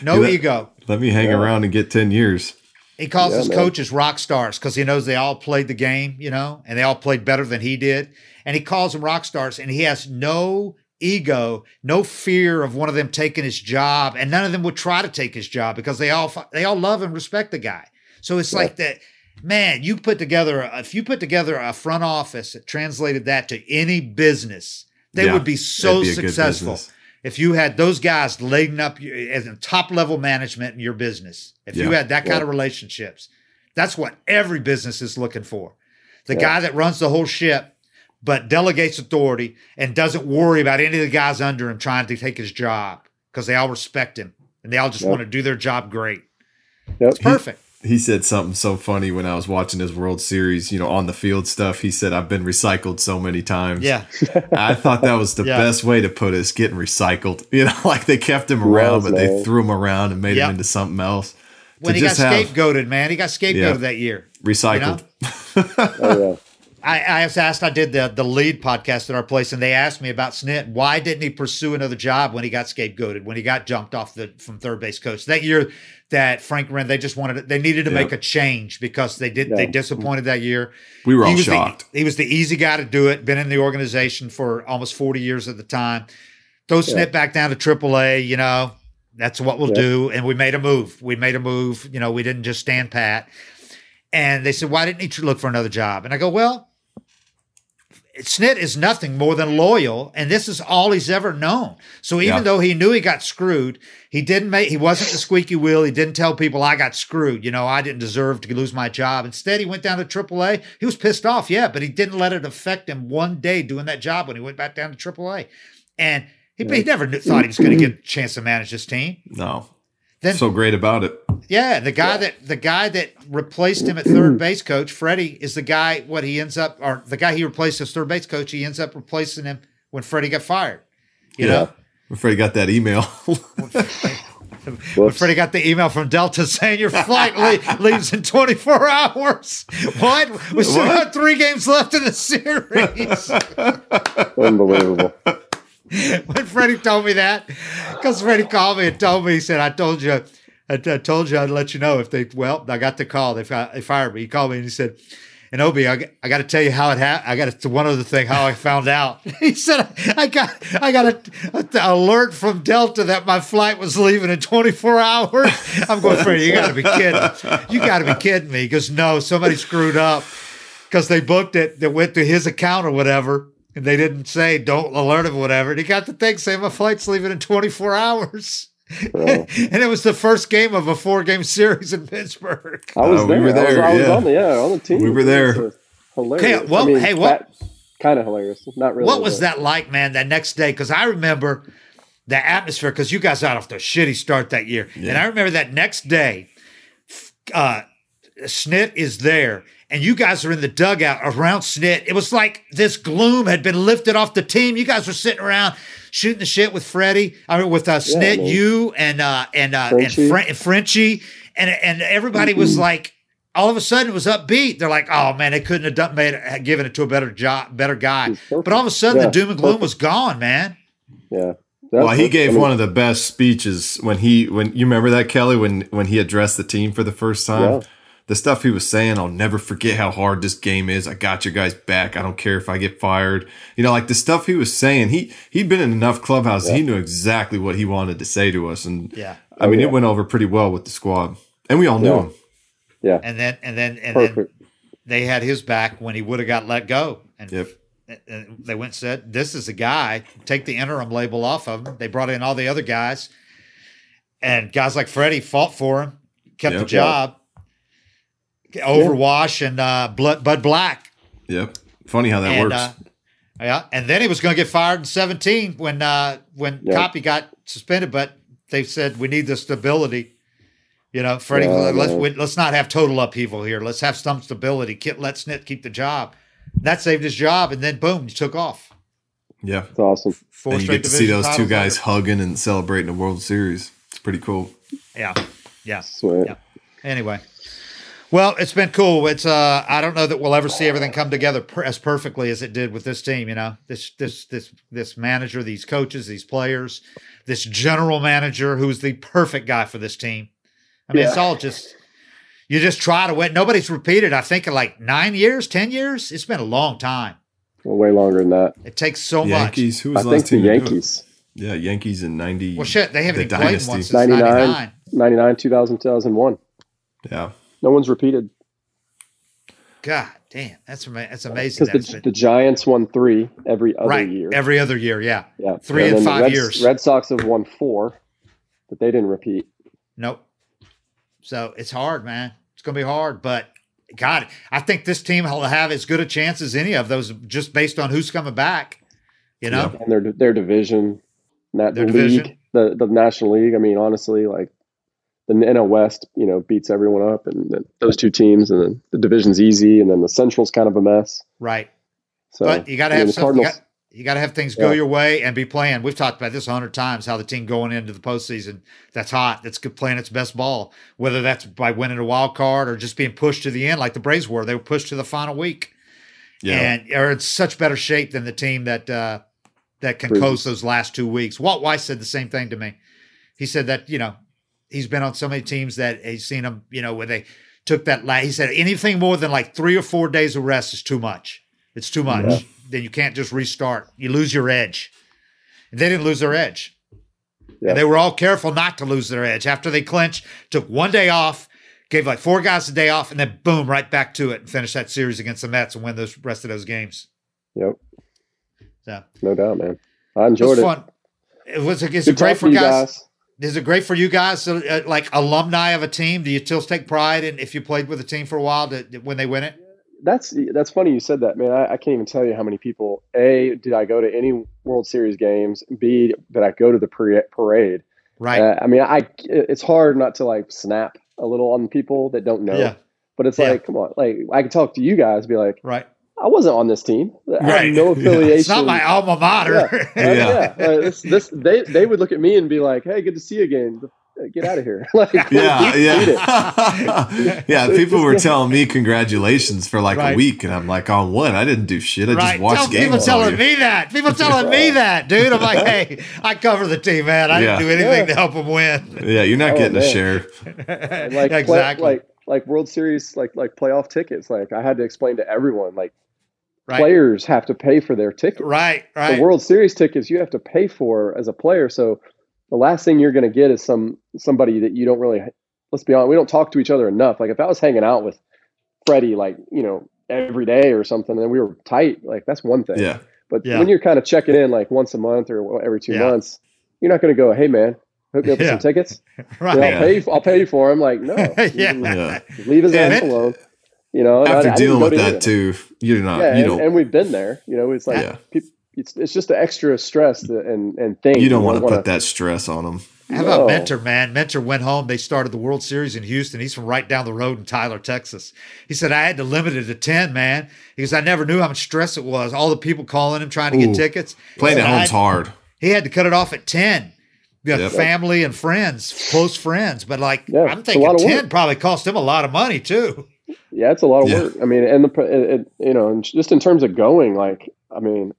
no let, ego. Let me hang yeah. around and get ten years. He calls his man. coaches rock stars because he knows they all played the game, you know, and they all played better than he did and he calls them rock stars and he has no ego, no fear of one of them taking his job, and none of them would try to take his job because they all they all love and respect the guy. So it's yeah. like that. Man, you put together if you put together a front office that translated that to any business, they yeah, would be so be successful if you had those guys leading up as top level management in your business. If yeah. you had that kind of relationships, that's what every business is looking for. The guy that runs the whole ship but delegates authority and doesn't worry about any of the guys under him trying to take his job because they all respect him and they all just want to do their job great. Yep. It's perfect. He, he, said something so funny when I was watching his World Series, you know, on the field stuff. He said, I've been recycled so many times. Yeah. I thought that was the yeah. best way to put it, is getting recycled. You know, like they kept him around, but they threw him around and made yep. him into something else. When he got have, scapegoated, man, he got scapegoated yeah, that year. Recycled. You know? oh, yeah. I, I was asked, I did the the lead podcast at our place, and they asked me about Snit. Why didn't he pursue another job when he got scapegoated, when he got jumped off the from third base coach that year? That Frank Wren, they just wanted, they needed to make a change because they did, they disappointed that year. We were all shocked. The, he was the easy guy to do it. Been in the organization for almost forty years at the time. Throw Snit back down to AAA, you know, That's what we'll yeah. do. And we made a move. We made a move. You know, we didn't just stand pat. And they said, why didn't you look for another job? And I go, well, Snit is nothing more than loyal, and this is all he's ever known. So even yeah. though he knew he got screwed, he didn't make he wasn't the squeaky wheel. He didn't tell people I got screwed. You know, I didn't deserve to lose my job. Instead, he went down to AAA. He was pissed off, yeah, but he didn't let it affect him one day doing that job when he went back down to AAA. And he, yeah. he never thought he was going to get a chance to manage this team. No, then, so great about it. Yeah, the guy yeah. that the guy that replaced him at third base coach, Freddie, is the guy. What he ends up, or the guy he replaced as third base coach, he ends up replacing him when Freddie got fired. You yeah. know, when Freddie got that email. when Freddie got the email from Delta saying your flight le- leaves in 24 hours. What? We still got three games left in the series. Unbelievable. when Freddie told me that, because Freddie called me and told me, he said, I told you, I, told you I'd let you know if they, well, I got the call. They, they fired me. He called me and he said, and Obi, I, I got to tell you how it happened. I got to one other thing how I found out. he said I got I got an alert from Delta that my flight was leaving in 24 hours. I'm going, Freddie, you got to be kidding. You got to be kidding me because no, somebody screwed up because they booked it that went to his account or whatever and they didn't say don't alert him, whatever. And he got the thing saying my flight's leaving in 24 hours. Oh. and it was the first game of a four game series in Pittsburgh. I was uh, there. We were there. I was, yeah. I was on the yeah on the team. We were there. Hilarious. Okay, well, I mean, hey, what? Kind of hilarious. Not really. What was that like, man? That next day, because I remember the atmosphere. Because you guys got off the shitty start that year, yeah. and I remember that next day. Uh, Snit is there, and you guys are in the dugout around Snit. It was like this gloom had been lifted off the team. You guys were sitting around shooting the shit with Freddie, I mean, with uh, Snit, yeah, you and uh, and uh, Frenchie. and, Fre- and Frenchie, and and everybody mm-hmm. was like, all of a sudden it was upbeat. They're like, oh man, they couldn't have done, made it, given it to a better job, better guy. But all of a sudden, yeah, the doom and gloom perfect. was gone, man. Yeah. well, he gave I mean, one of the best speeches when he when you remember that Kelly when when he addressed the team for the first time. Yeah the stuff he was saying, I'll never forget how hard this game is. I got your guys back. I don't care if I get fired. You know, like the stuff he was saying, he he'd been in enough clubhouses. Yeah. He knew exactly what he wanted to say to us. And yeah, I mean, oh, yeah. it went over pretty well with the squad. And we all knew yeah. him. Yeah. And then and then and Perfect. then they had his back when he would have got let go. And yep. they went and said, This is a guy, take the interim label off of him. They brought in all the other guys. And guys like Freddie fought for him, kept yep. the job Overwash yeah. and uh, Blood, Bud Black. Yep. Funny how that and, works. Uh, yeah, and then he was going to get fired in 17 when uh, when yep. Coppy got suspended, but they said we need the stability. You know, Freddie, yeah, let's we, let's not have total upheaval here. Let's have some stability. Let Snit keep the job. That saved his job, and then boom, he took off. Yeah, it's awesome. Four and you get to see those two guys hugging and celebrating the World Series. It's pretty cool. Yeah, yeah, Sweet. yeah. Anyway, well, it's been cool. It's uh, I don't know that we'll ever see everything come together per- as perfectly as it did with this team. You know, this this this this manager, these coaches, these players, this general manager who's the perfect guy for this team. I mean, yeah. it's all just you just try to win. Nobody's repeated. I think in like nine years, ten years. It's been a long time. Well, way longer than that. It takes so Yankees, much. Who was I think the Yankees. Yeah, Yankees in ninety. Well, shit, they haven't the played one since 99, 99. 99 2000, 2001. Yeah. No one's repeated. God damn, that's that's amazing. Because the, the, Giants won three every other right, year. Every other year, yeah, yeah, three and, and five Reds, years. Red Sox have won four, but they didn't repeat. Nope. So it's hard, man. It's gonna be hard, but God, I think this team will have as good a chance as any of those, just based on who's coming back. You know, yeah. and their their division, that their league, division. the the National League. I mean, honestly, like the NL West, you know, beats everyone up, and the, those two teams, and then the division's easy, and then the Central's kind of a mess. Right. So, but you got to have some, you got to have things go yeah. your way and be playing. We've talked about this a hundred times. How the team going into the postseason that's hot, that's playing its best ball, whether that's by winning a wild card or just being pushed to the end, like the Braves were. They were pushed to the final week, yeah. and are in such better shape than the team that uh, that can coast those last two weeks. Walt Weiss said the same thing to me. He said that you know he's been on so many teams that he's seen them, you know, where they took that. La- he said anything more than like three or four days of rest is too much. It's too much. Yeah. Then you can't just restart. You lose your edge. And they didn't lose their edge. Yeah. And they were all careful not to lose their edge. After they clinched, took one day off, gave like four guys a day off, and then boom, right back to it and finish that series against the Mets and win those rest of those games. Yep. So no doubt, man. I enjoyed it. Was it. Fun. It was. Is it great for guys? guys? Is it great for you guys, uh, like alumni of a team? Do you still take pride in if you played with a team for a while to, when they win it? That's that's funny you said that, man. I, I, can't even tell you how many people. A, did I go to any World Series games? B, did I go to the parade? Right. Uh, I mean, I it's hard not to like snap a little on people that don't know. Yeah. But it's yeah. like, come on, like I can talk to you guys, be like, right. I wasn't on this team. I right. no affiliation. Yeah. It's not my alma mater. Yeah. yeah. yeah. Uh, this, this, they, they would look at me and be like, Hey, good to see you again get out of here. like, yeah, yeah, yeah. People were telling me congratulations for like right. a week, and I'm like, on what? I didn't do shit. I right. just watched Tell, games. People telling me that. People telling me that, dude. I'm like, hey, I cover the team, man. I yeah. didn't do anything yeah. to help them win. Yeah, you're not oh, getting man. a share. like exactly. Play, like like World Series, like like playoff tickets. Like I had to explain to everyone, like. Right. Players have to pay for their tickets. Right, right. The World Series tickets you have to pay for as a player. So the last thing you're going to get is some somebody that you don't really let's be honest we don't talk to each other enough like if i was hanging out with freddie like you know every day or something and we were tight like that's one thing yeah but yeah. when you're kind of checking in like once a month or every two yeah. months you're not going to go hey man hook me up with some tickets right i'll pay i'll pay you for them like no yeah. leave his ass alone you know after I, dealing I with that too you're not yeah, you and, and, we've been there you know it's like people, it's, it's just the extra stress and and thing. You don't want to put that stress on them. How about no. Minter, man? Minter went home. They started the World Series in Houston. He's from right down the road in Tyler, Texas. He said, I had to limit it to 10, man. Because I never knew how much stress it was. All the people calling him trying to Ooh, get tickets. Playing at home's hard. He had to cut it off at 10. You yep. family and friends, close friends. But like, yeah, I'm thinking 10 probably cost him a lot of money too. Yeah, it's a lot of yeah. work. I mean, and the, it, it, you know, just in terms of going, like, I mean,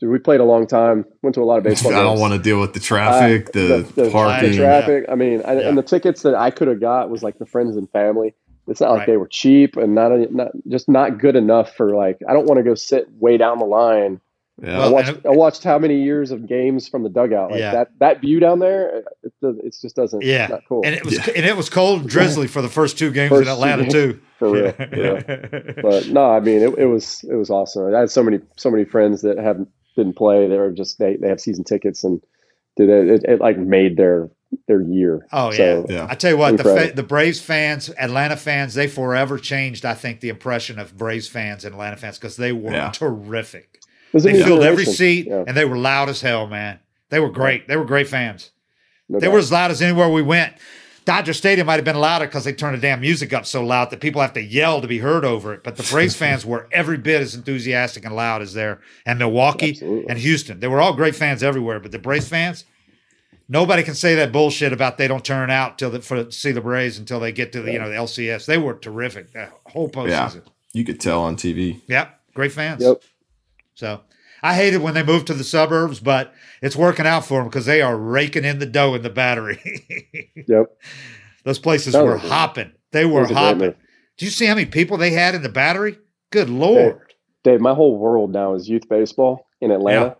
Dude, we played a long time. Went to a lot of baseball. I don't want to deal with the traffic, uh, the, the, the, parking, the traffic. Yeah. I mean, I, yeah. and the tickets that I could have got was like the friends and family. It's not like right. they were cheap and not, not just not good enough for like. I don't want to go sit way down the line. Yeah. Well, I watched, I watched how many years of games from the dugout. Like yeah. that that view down there, it, it just doesn't. Yeah, not cool. And it was and it was cold and drizzly for the first two games first in Atlanta games, too. For real, yeah. but no, I mean it, it was it was awesome. I had so many so many friends that haven't didn't play. They were just they, they have season tickets and did it, it, it like made their their year. Oh so, yeah. yeah. I tell you what, the fa- the Braves fans, Atlanta fans, they forever changed. I think the impression of Braves fans and Atlanta fans because they were yeah. terrific. They filled every seat yeah. and they were loud as hell, man. They were great. They were great fans. No they doubt. were as loud as anywhere we went. Dodger Stadium might have been louder because they turned the damn music up so loud that people have to yell to be heard over it. But the Braves fans were every bit as enthusiastic and loud as there. And Milwaukee Absolutely. and Houston. They were all great fans everywhere. But the Braves fans, nobody can say that bullshit about they don't turn out till the, for see the Braves until they get to the you know the LCS. They were terrific. The whole postseason. Yeah, you could tell on TV. Yep, great fans. Yep. So I hated when they moved to the suburbs, but it's working out for them because they are raking in the dough in the battery. yep. Those places were hopping. They were hopping. Do you see how many people they had in the battery? Good lord. Dave, Dave my whole world now is youth baseball in Atlanta.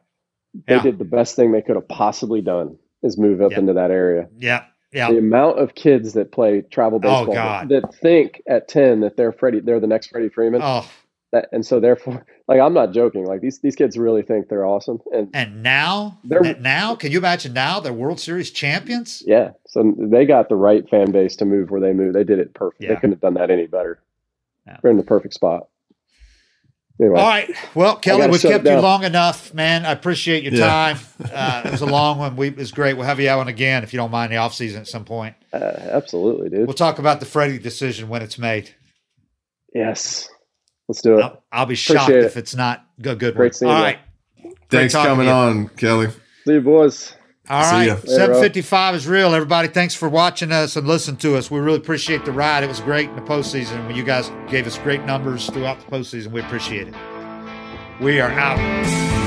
Yeah. They yeah. did the best thing they could have possibly done is move up into that area. Yeah. Yeah. The amount of kids that play travel oh, baseball oh, that think at 10 that they're Freddie, they're the next Freddie Freeman. Oh, that, and so therefore, like I'm not joking. Like these these kids really think they're awesome. And and now they're now. Can you imagine now they're World Series champions? Yeah. So they got the right fan base to move where they move. They did it perfect. Yeah. They couldn't have done that any better. Yeah. They're in the perfect spot. Anyway, All right. Well, Kelly, we kept you long enough, man. I appreciate your yeah. time. Uh, it was a long one. We, it was great. We'll have you out again if you don't mind the off season at some point. Uh, absolutely, dude. We'll talk about the Freddie decision when it's made. Yes. Let's do it. I'll, I'll be shocked Appreciate if it's not a good Great one. All right. Thanks for coming on, Kelly. See you, boys. All See right. 755 is real. Everybody, thanks for watching us and listening to us. We really appreciate the ride. It was great in the postseason. When you guys gave us great numbers throughout the postseason, we appreciate it. We are out.